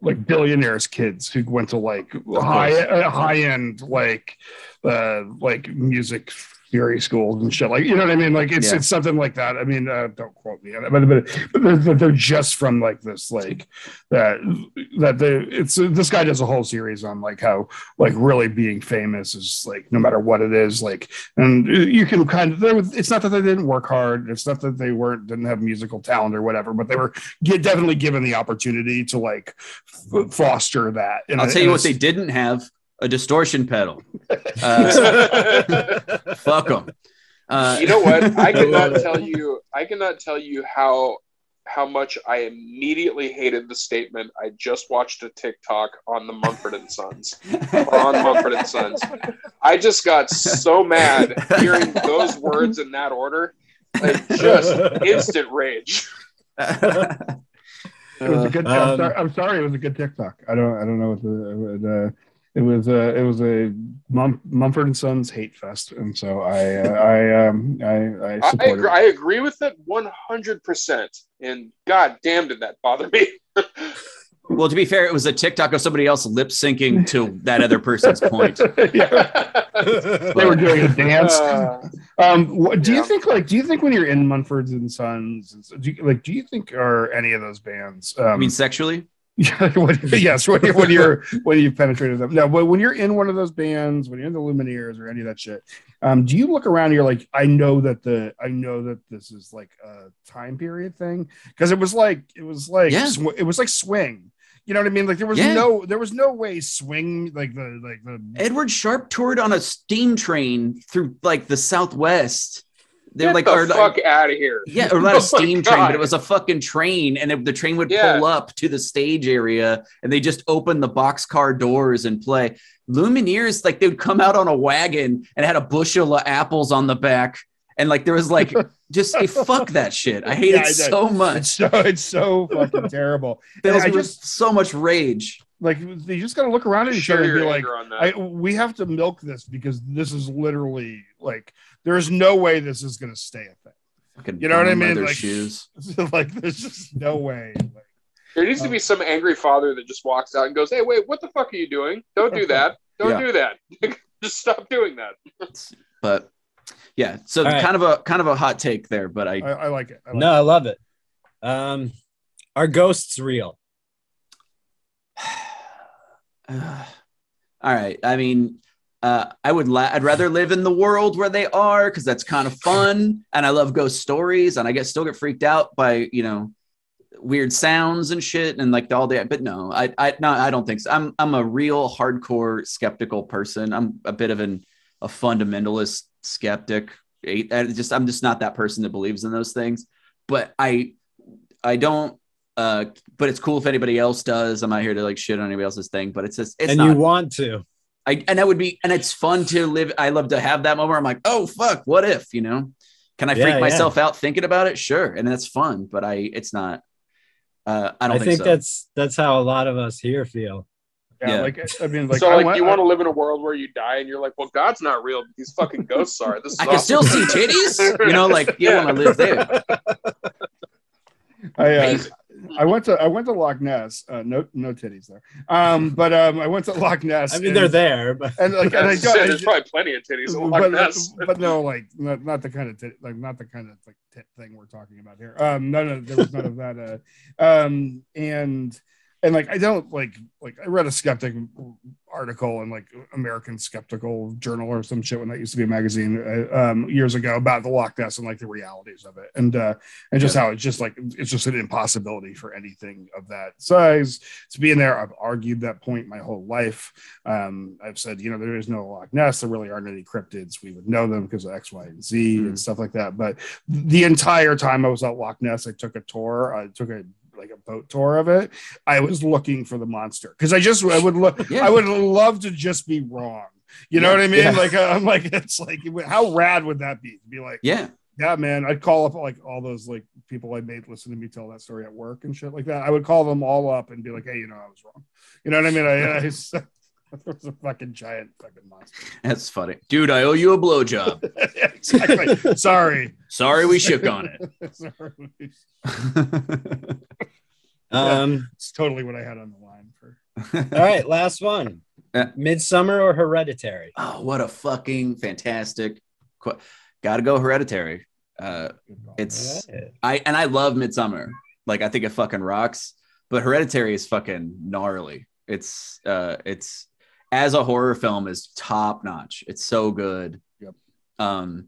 like billionaires kids who went to like high uh, high end like uh like music theory schools and shit. Like you know what I mean? Like it's Yeah. it's something like that. I mean uh, don't quote me on it but but, but they're, they're just from like this like that that the it's this guy does a whole series on like how like really being famous is like no matter what it is like and you can kind of it's not that they didn't work hard it's not that they weren't didn't have musical talent or whatever but they were get, definitely given the opportunity to like f- foster that and I'll tell you what they didn't have a distortion pedal. Uh, fuck them. Uh, you know what? I I cannot tell you. I cannot tell you how how much I immediately hated the statement. I just watched a TikTok on the Mumford and Sons on Mumford and Sons. I just got so mad hearing those words in that order. Like just instant rage. it was a good I'm, Um, sorry, I'm sorry it was a good TikTok I don't I don't know what the uh, it was a it was a Mum, Mumford and Sons hate fest and so I uh, I um I I I support agree, it. I agree with it one hundred percent. And god damn, did that bother me? well, to be fair, it was a TikTok of somebody else lip syncing to that other person's point. they were doing a dance. Uh, Um, what, do you think like do you think when you're in Mumfords and Sons, do you, like do you think are any of those bands? Um, I mean, sexually? Yeah, when, yes, when, when you're when you've penetrated them. No, but when you're in one of those bands, when you're in the Lumineers or any of that shit, um, do you look around? And you're like, I know that the I know that this is like a time period thing because it was like it was like Yeah. sw- it was like swing. You know what I mean? Like there was Yeah. no there was no way swing like the like the Edward Sharpe toured on a steam train through like the Southwest. They're get like, the or, like- fuck out of here. yeah, or not Oh a steam train, but it was a fucking train, and it, the train would Yeah. pull up to the stage area, and they just open the boxcar doors and play. Lumineers, like they would come out on a wagon and had a bushel of apples on the back, and like there was like just eh, fuck that shit. I hate Yeah, it I so much. it's so it's so fucking terrible. There was just- so much rage. Like you just got to look around at each other and be like, anger on that. I, we have to milk this because this is literally like there's no way this is going to stay a thing. Fucking You know what I mean? leather Like- shoes. like there's just no way. Like, There needs to be some angry father that just walks out and goes, "Hey, wait, what the fuck are you doing? Don't do that. Don't Yeah. do that. just stop doing that." But yeah, so All right. kind of a kind of a hot take there, but I I, I like it. I like no, I love it. Um, are ghosts real? All right. I mean, uh, I would. La- I'd rather live in the world where they are because that's kind of fun, and I love ghost stories, and I get still get freaked out by you know weird sounds and shit, and like all that. But no, I, I, no, I don't think so. I'm, I'm a real hardcore skeptical person. I'm a bit of an a fundamentalist skeptic. I just, I'm just not that person that believes in those things. But I, I don't. Uh, but it's cool if anybody else does. I'm not here to like shit on anybody else's thing, but it's just it's and not. you want to? I and that would be and it's fun to live. I love to have that moment. I'm like, oh fuck, what if you know? Can I freak yeah. myself out thinking about it? Sure, and that's fun. But I, it's not. Uh, I I, don't think, think, so. that's that's how a lot of us here feel. Yeah, Yeah. like I mean, like, so, I like, want- you want to live in a world where you die and you're like, "Well, God's not real, but these fucking ghosts are." This is I can still see titties. You know, like you Yeah. want to live there. I, uh, I went to I went to Loch Ness. Uh, no, no titties there. Um, but um, I went to Loch Ness. I mean, and- they're there, but and like, and I, As I said, I there's probably plenty of titties. in Loch but, Ness. but no, like not, not the kind of tit, like not the kind of like tit thing we're talking about here. Um, no, no, there was none of that. Uh, um, and and like I don't like like I read a skeptic article in like American Skeptical Journal or some shit when that used to be a magazine uh, um, years ago about the Loch Ness and like the realities of it, and uh, and just how it's just like it's just an impossibility for anything of that size to be in there. I've argued that point my whole life. Um, I've said you know there is no Loch Ness. There really aren't any cryptids. We would know them because of X, Y, and Z Mm. and stuff like that. But the entire time I was at Loch Ness, I took a tour. I took a like a boat tour of it. I was looking for the monster because I just I would look. Yeah. I would love to just be wrong. You know Yeah, what I mean? yeah. Like uh, I'm like it's like how rad would that be? To be like, Yeah. yeah, man. I'd call up like all those like people I made listen to me tell that story at work and shit like that. I would call them all up and be like, hey, you know, I was wrong. You know what I mean? I, I it was a fucking giant fucking monster. That's funny. Dude, I owe you a blowjob. exactly. Sorry. Sorry we shook on Sorry. it. Um, It's totally what I had on the line for. all right, last one. Midsommar or Hereditary? oh, what a fucking fantastic. Qu- Gotta go hereditary. Uh, it's All right. I and I love Midsommar. Like I think it fucking rocks. But Hereditary is fucking gnarly. It's uh it's as a horror film is top notch. It's so good. Yep. Um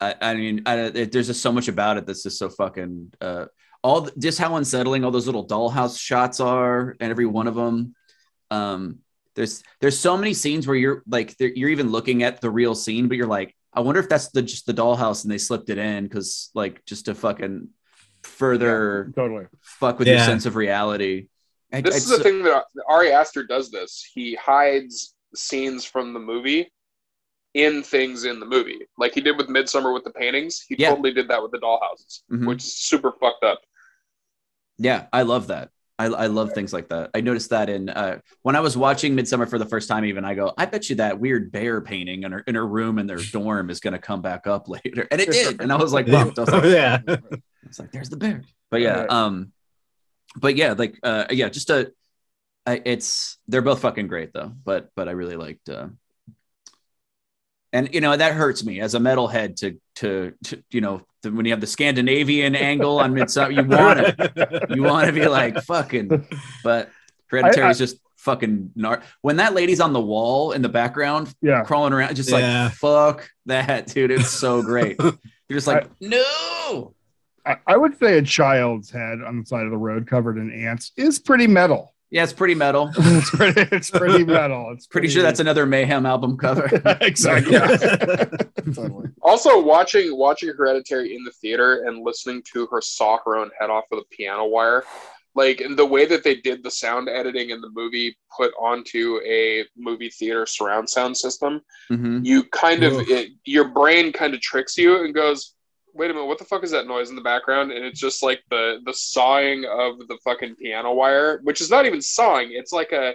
I, I mean I, it, there's just so much about it that's just so fucking uh all the, just how unsettling all those little dollhouse shots are and every one of them um there's there's so many scenes where you're like you're even looking at the real scene but you're like I wonder if that's the just the dollhouse and they slipped it in because like just to fucking further Totally. fuck with your sense of reality. I- This I- is the thing that Ari Aster does. This he hides scenes from the movie in things in the movie, like he did with Midsommar with the paintings. He Yeah. totally did that with the dollhouses, Mhm. which is super fucked up. Yeah, I love that. I, I love things like that. I noticed that in uh, when I was watching Midsommar for the first time. Even I go, I bet you that weird bear painting in her in her room in their dorm is going to come back up later, and it did. And I was like. I was like, yeah. it's like there's the bear. But yeah, um, but yeah, like uh, yeah, just a, I, it's they're both fucking great though. But but I really liked. Uh, and you know that hurts me as a metalhead to to, to you know the, when you have the Scandinavian angle on Midsommar, you want to you want to be like fucking, but Hereditary I- is just fucking gnar- when that lady's on the wall in the background Yeah. crawling around, just Yeah. like fuck that, dude. It's so great. You're just like no. I, I would say a child's head on the side of the road covered in ants is pretty metal. Yeah, it's pretty metal. It's pretty, it's pretty metal. It's Pretty sure that's another Mayhem album cover. exactly. totally. Also, watching watching Hereditary in the theater and listening to her saw her own head off with a piano wire, like and the way that they did the sound editing in the movie put onto a movie theater surround sound system, Mhm. you kind of it, your brain kind of tricks you and goes, "Wait a minute, what the fuck is that noise in the background?" And it's just like the the sawing of the fucking piano wire, which is not even sawing; it's like a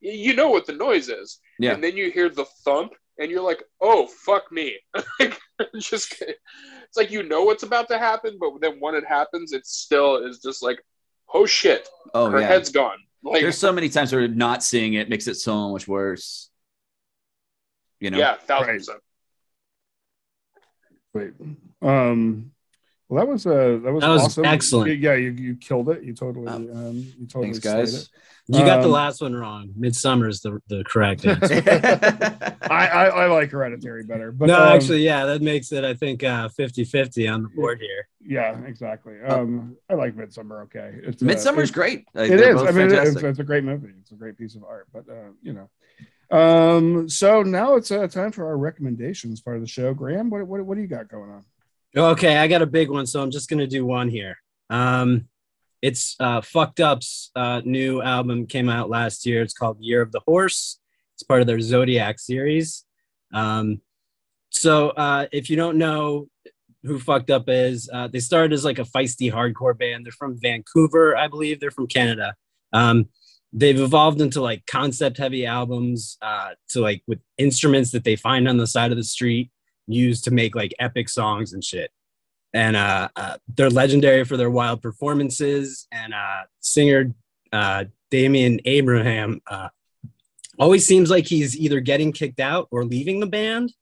you know what the noise is, Yeah. and then you hear the thump, and you're like, "Oh fuck me!" Like, it's just it's like you know what's about to happen, but then when it happens, it still is just like, "Oh shit, Oh her yeah. head's gone." Like, There's so many times where not seeing it makes it so much worse. You know. yeah, thousand Right. percent. Wait. Um. Well, that was uh that was That was awesome. excellent. Yeah, you, you killed it. You totally Oh. um you totally Thanks, guys. it. You got the Um, last one wrong. Midsommar is the, the correct answer. I, I I like Hereditary better, but no, um, actually, yeah, that makes it, I think, uh, 50 50 on the board here. yeah, exactly. Um, I like Midsommar. Okay, it's uh, Midsommar's it- great. Like, It they're is. both I mean, it's, it's a great movie. It's a great piece of art. But uh, you know, um, so now it's uh, time for our recommendations part of the show. Graham, what what what do you got going on? Okay, I got a big one, so I'm just gonna do one here. Um, it's uh, Fucked Up's uh, new album came out last year. It's called Year of the Horse. It's part of their Zodiac series. Um, so uh, if you don't know who Fucked Up is, uh, they started as like a feisty hardcore band. They're from Vancouver, I believe. They're from Canada. Um, they've evolved into like concept heavy albums uh, to like with instruments that they find on the side of the street used to make like epic songs and shit. And uh, uh, they're legendary for their wild performances. And uh, singer uh, Damian Abraham uh, always seems like he's either getting kicked out or leaving the band.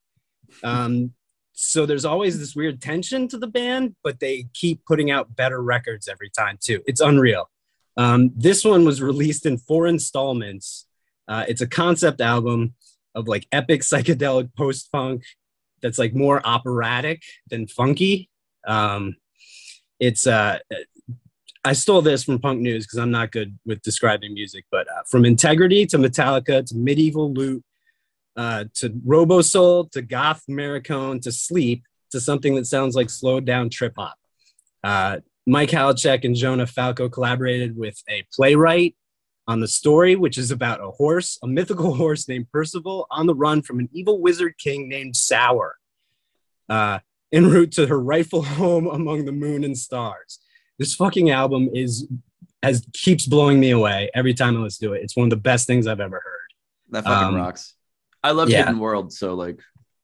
Um, so there's always this weird tension to the band, but they keep putting out better records every time too. It's unreal. Um, this one was released in four installments. Uh, it's a concept album of like epic psychedelic post punk that's like more operatic than funky. Um, it's uh, I stole this from Punk News because I'm not good with describing music, but uh, from Integrity to Metallica to Medieval Loot uh, to Robosoul to Goth Maricone to Sleep to something that sounds like slowed down trip hop. Uh, Mike Haliechuk and Jonah Falco collaborated with a playwright on the story, which is about a horse, a mythical horse named Percival, on the run from an evil wizard king named Sour, uh, en route to her rightful home among the moon and stars. This fucking album is as keeps blowing me away every time I listen to it. It's one of the best things I've ever heard. That fucking Um, rocks. I love yeah. Hidden World, so like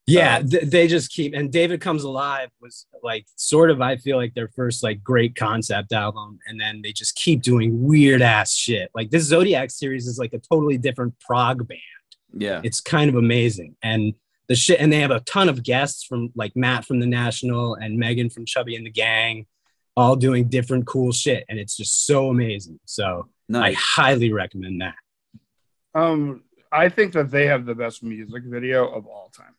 Yeah, Uh, th- they just keep and David Comes Alive was like sort of I feel like their first like great concept album, and then they just keep doing weird ass shit. Like this Zodiac series is like a totally different prog band. yeah. It's kind of amazing, and the shit, and they have a ton of guests from like Matt from the National and Megan from Chubby and the Gang, all doing different cool shit, and it's just so amazing. So I highly recommend that. Um, I think that they have the best music video of all time.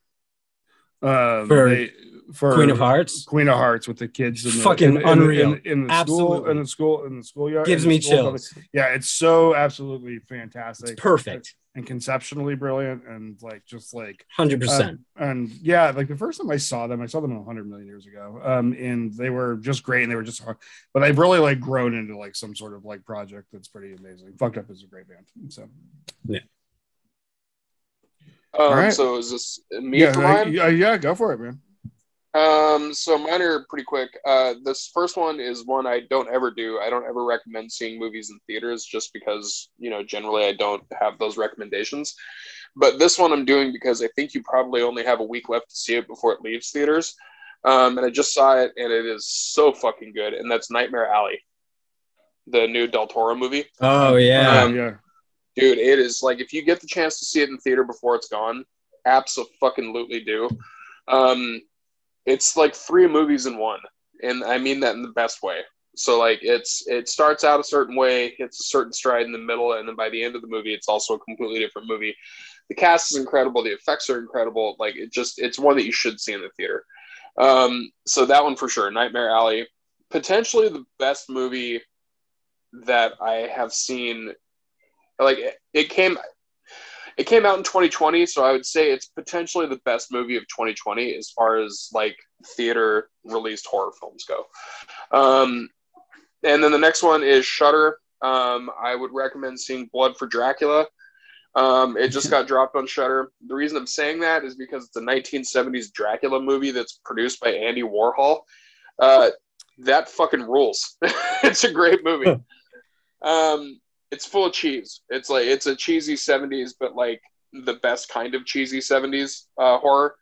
Um, For they, for Queen of Hearts Queen of Hearts with the kids in the, Fucking in, in- unreal. in, in the school Absolutely. in the school in the schoolyard gives the me school chills. Yeah, it's so absolutely fantastic. It's perfect, and conceptually brilliant and like just like hundred percent. uh, and yeah, like the first time I saw them, I saw them a hundred million years ago. Um, and they were just great and they were just hard, but I've really like grown into like some sort of like project that's pretty amazing. Fucked Up is a great band. So Um, All right. So is this me yeah, for I- yeah, yeah, go for it, man. Um, so mine are pretty quick. Uh, this first one is one I don't ever do. I don't ever recommend seeing movies in theaters just because, you know, generally I don't have those recommendations. But this one I'm doing because I think you probably only have a week left to see it before it leaves theaters. Um, and I just saw it and it is so fucking good. And that's Nightmare Alley, the new Del Toro movie. Oh yeah, Um, yeah. Dude, it is like if you get the chance to see it in theater before it's gone, absolutely do. Um, it's like three movies in one, and I mean that in the best way. So like it's it starts out a certain way, hits a certain stride in the middle, and then by the end of the movie, it's also a completely different movie. The cast is incredible, the effects are incredible. Like it just it's one that you should see in the theater. Um, so that one for sure, Nightmare Alley, potentially the best movie that I have seen like it, it came it came out in 2020 so i would say it's potentially the best movie of 2020 as far as like theater released horror films go. Um, and then the next one is shutter um, i would recommend seeing blood for dracula. Um, it just got dropped on shutter the reason i'm saying that is because it's a 1970s dracula movie that's produced by andy warhol. Uh, that fucking rules. It's a great movie. Um, it's full of cheese. It's like it's a cheesy '70s, but like the best kind of cheesy '70s uh, horror.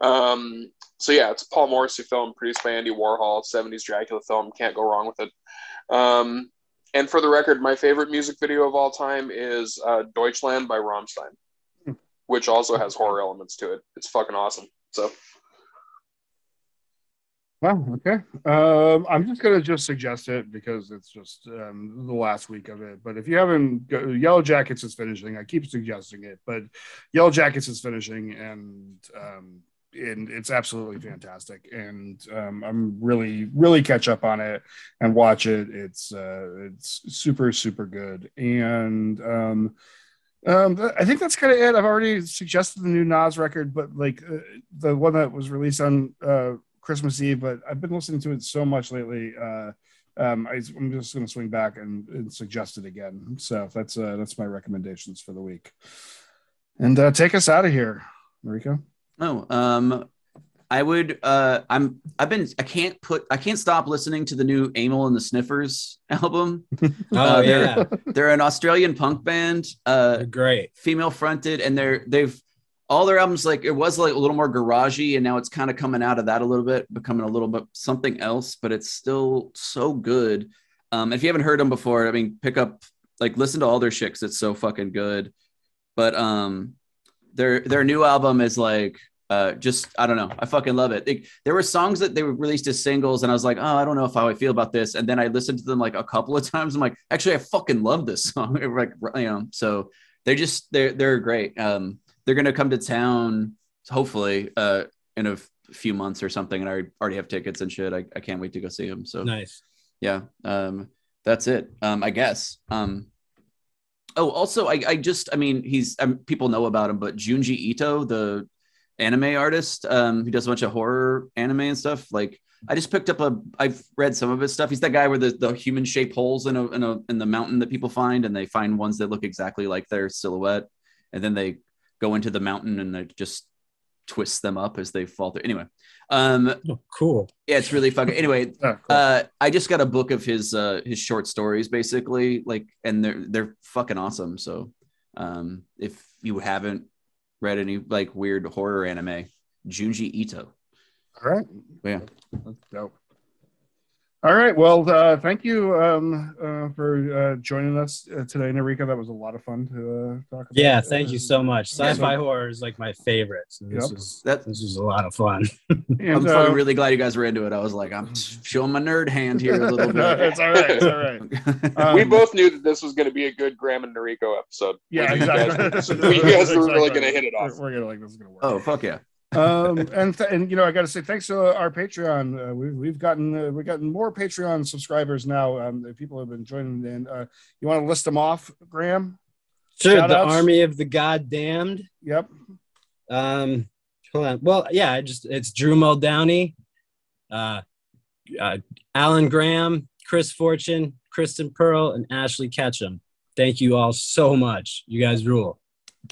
Um, so yeah, it's a Paul Morrissey film produced by Andy Warhol, '70s Dracula film. Can't go wrong with it. Um, and for the record, my favorite music video of all time is uh, Deutschland by Rammstein, which also has horror elements to it. It's fucking awesome. So Well, okay. Um, I'm just gonna just suggest it because it's just um, the last week of it. But if you haven't, Yellowjackets is finishing. I keep suggesting it, but Yellowjackets is finishing, and um, and it's absolutely fantastic. And um, I'm really, really catch up on it and watch it. It's uh, it's super, super good. And um, um, I think that's kind of it. I've already suggested the new Nas record, but like uh, the one that was released on uh, Christmas Eve, but I've been listening to it so much lately. Uh, um, I, am just going to swing back and, and suggest it again. So that's uh, that's my recommendations for the week. And uh, take us out of here, Mariko. Oh, um, I would. Uh, I'm. I've been. I can't put. I can't stop listening to the new Amyl and the Sniffers album. oh Uh, they're- yeah, They're an Australian punk band, uh, They're great. female fronted, and they're they've all their albums like it was like a little more garagey, and now it's kind of coming out of that a little bit, becoming a little bit something else, but it's still so good. Um, if you haven't heard them before, I mean, pick up like listen to all their shit 'cause it's so fucking good. But um, their their new album is like uh, just I don't know. I fucking love it. They, there were songs that they released as singles, and I was like, oh, I don't know if how I feel about this. And then I listened to them like a couple of times. I'm like, actually, I fucking love this song. like, you know, so they're just they're they're great. Um, they're gonna come to town hopefully uh in a few months or something, and I already have tickets and shit. I, I can't wait to go see them. So Nice. yeah, um, that's it. Um, I guess. Um, oh, also, I, I just, I mean, he's um, people know about him, but Junji Ito, the anime artist, um, who does a bunch of horror anime and stuff. Like, I just picked up a. I've read some of his stuff. He's that guy where the, the human shaped holes in a, in a in the mountain that people find, and they find ones that look exactly like their silhouette, and then they go into the mountain and they just twist them up as they fall through. Anyway, um, Oh, cool. yeah, it's really fucking. Anyway, Oh, cool. uh, I just got a book of his uh his short stories basically, like, and they're they're fucking awesome. So, um, if you haven't read any like weird horror anime, Junji Ito. All right. Yeah. That's dope. All right. Well, uh, thank you um, uh, for uh, joining us uh, today, Noriko. That was a lot of fun to uh, talk about. Yeah, thank you so much. Sci-fi horror is like my favorite. So this Yep. was That- this was a lot of fun. And, I'm uh, really glad you guys were into it. I was like, I'm showing my nerd hand here a little no, bit. it's all right. It's all right. Um, we both knew that this was going to be a good Graham and Noriko episode. Yeah, We knew you guys- exactly. we guys were really going to hit it off. We're, we're gonna like this is gonna work. oh fuck yeah! Um, and th- and you know I got to say thanks to our Patreon. Uh, we've we've gotten uh, we've gotten more Patreon subscribers now. Um, the people have been joining. And uh, you want to list them off, Graham? Sure, Shout the outs. army of the goddamned. Yep. Um, hold on. Well, yeah, I just it's Drew Muldowney, uh, uh, Alan Graham, Chris Fortune, Kristen Pearl, and Ashley Ketchum. Thank you all so much. You guys rule.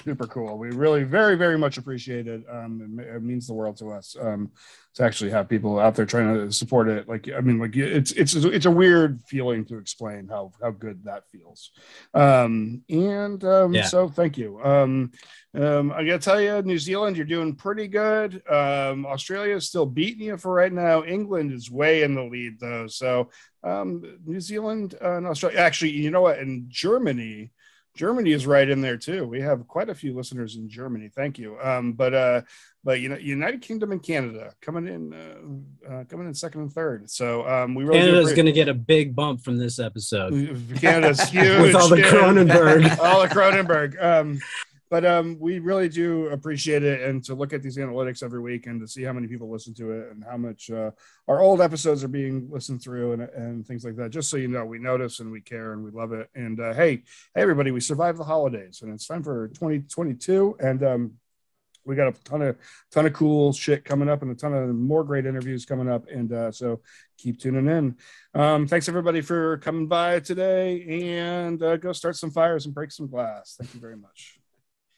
Super cool. We really very very much appreciate it. Um, it, it means the world to us. Um, to actually have people out there trying to support it. Like I mean, like it's it's it's a weird feeling to explain how how good that feels. Um, and um, Yeah. so thank you. Um, um, I gotta tell you, New Zealand, you're doing pretty good. Um, Australia is still beating you for right now. England is way in the lead though. So um, New Zealand and Australia. Actually, you know what? In Germany. Germany is right in there too. We have quite a few listeners in Germany. Thank you. Um, but uh, but you know, United Kingdom and Canada coming in, uh, uh, coming in second and third. So um, we really Canada's going to get a big bump from this episode Canada's huge with all the. Cronenberg. all the Cronenberg. Um, but um, we really do appreciate it, and to look at these analytics every week and to see how many people listen to it and how much uh, our old episodes are being listened through and, and things like that. Just so you know, we notice and we care and we love it. And uh, hey, hey, everybody, we survived the holidays, and it's time for 2022, and um, we got a ton of ton of cool shit coming up and a ton of more great interviews coming up and uh, so keep tuning in um, thanks everybody for coming by today and uh, go start some fires and break some glass thank you very much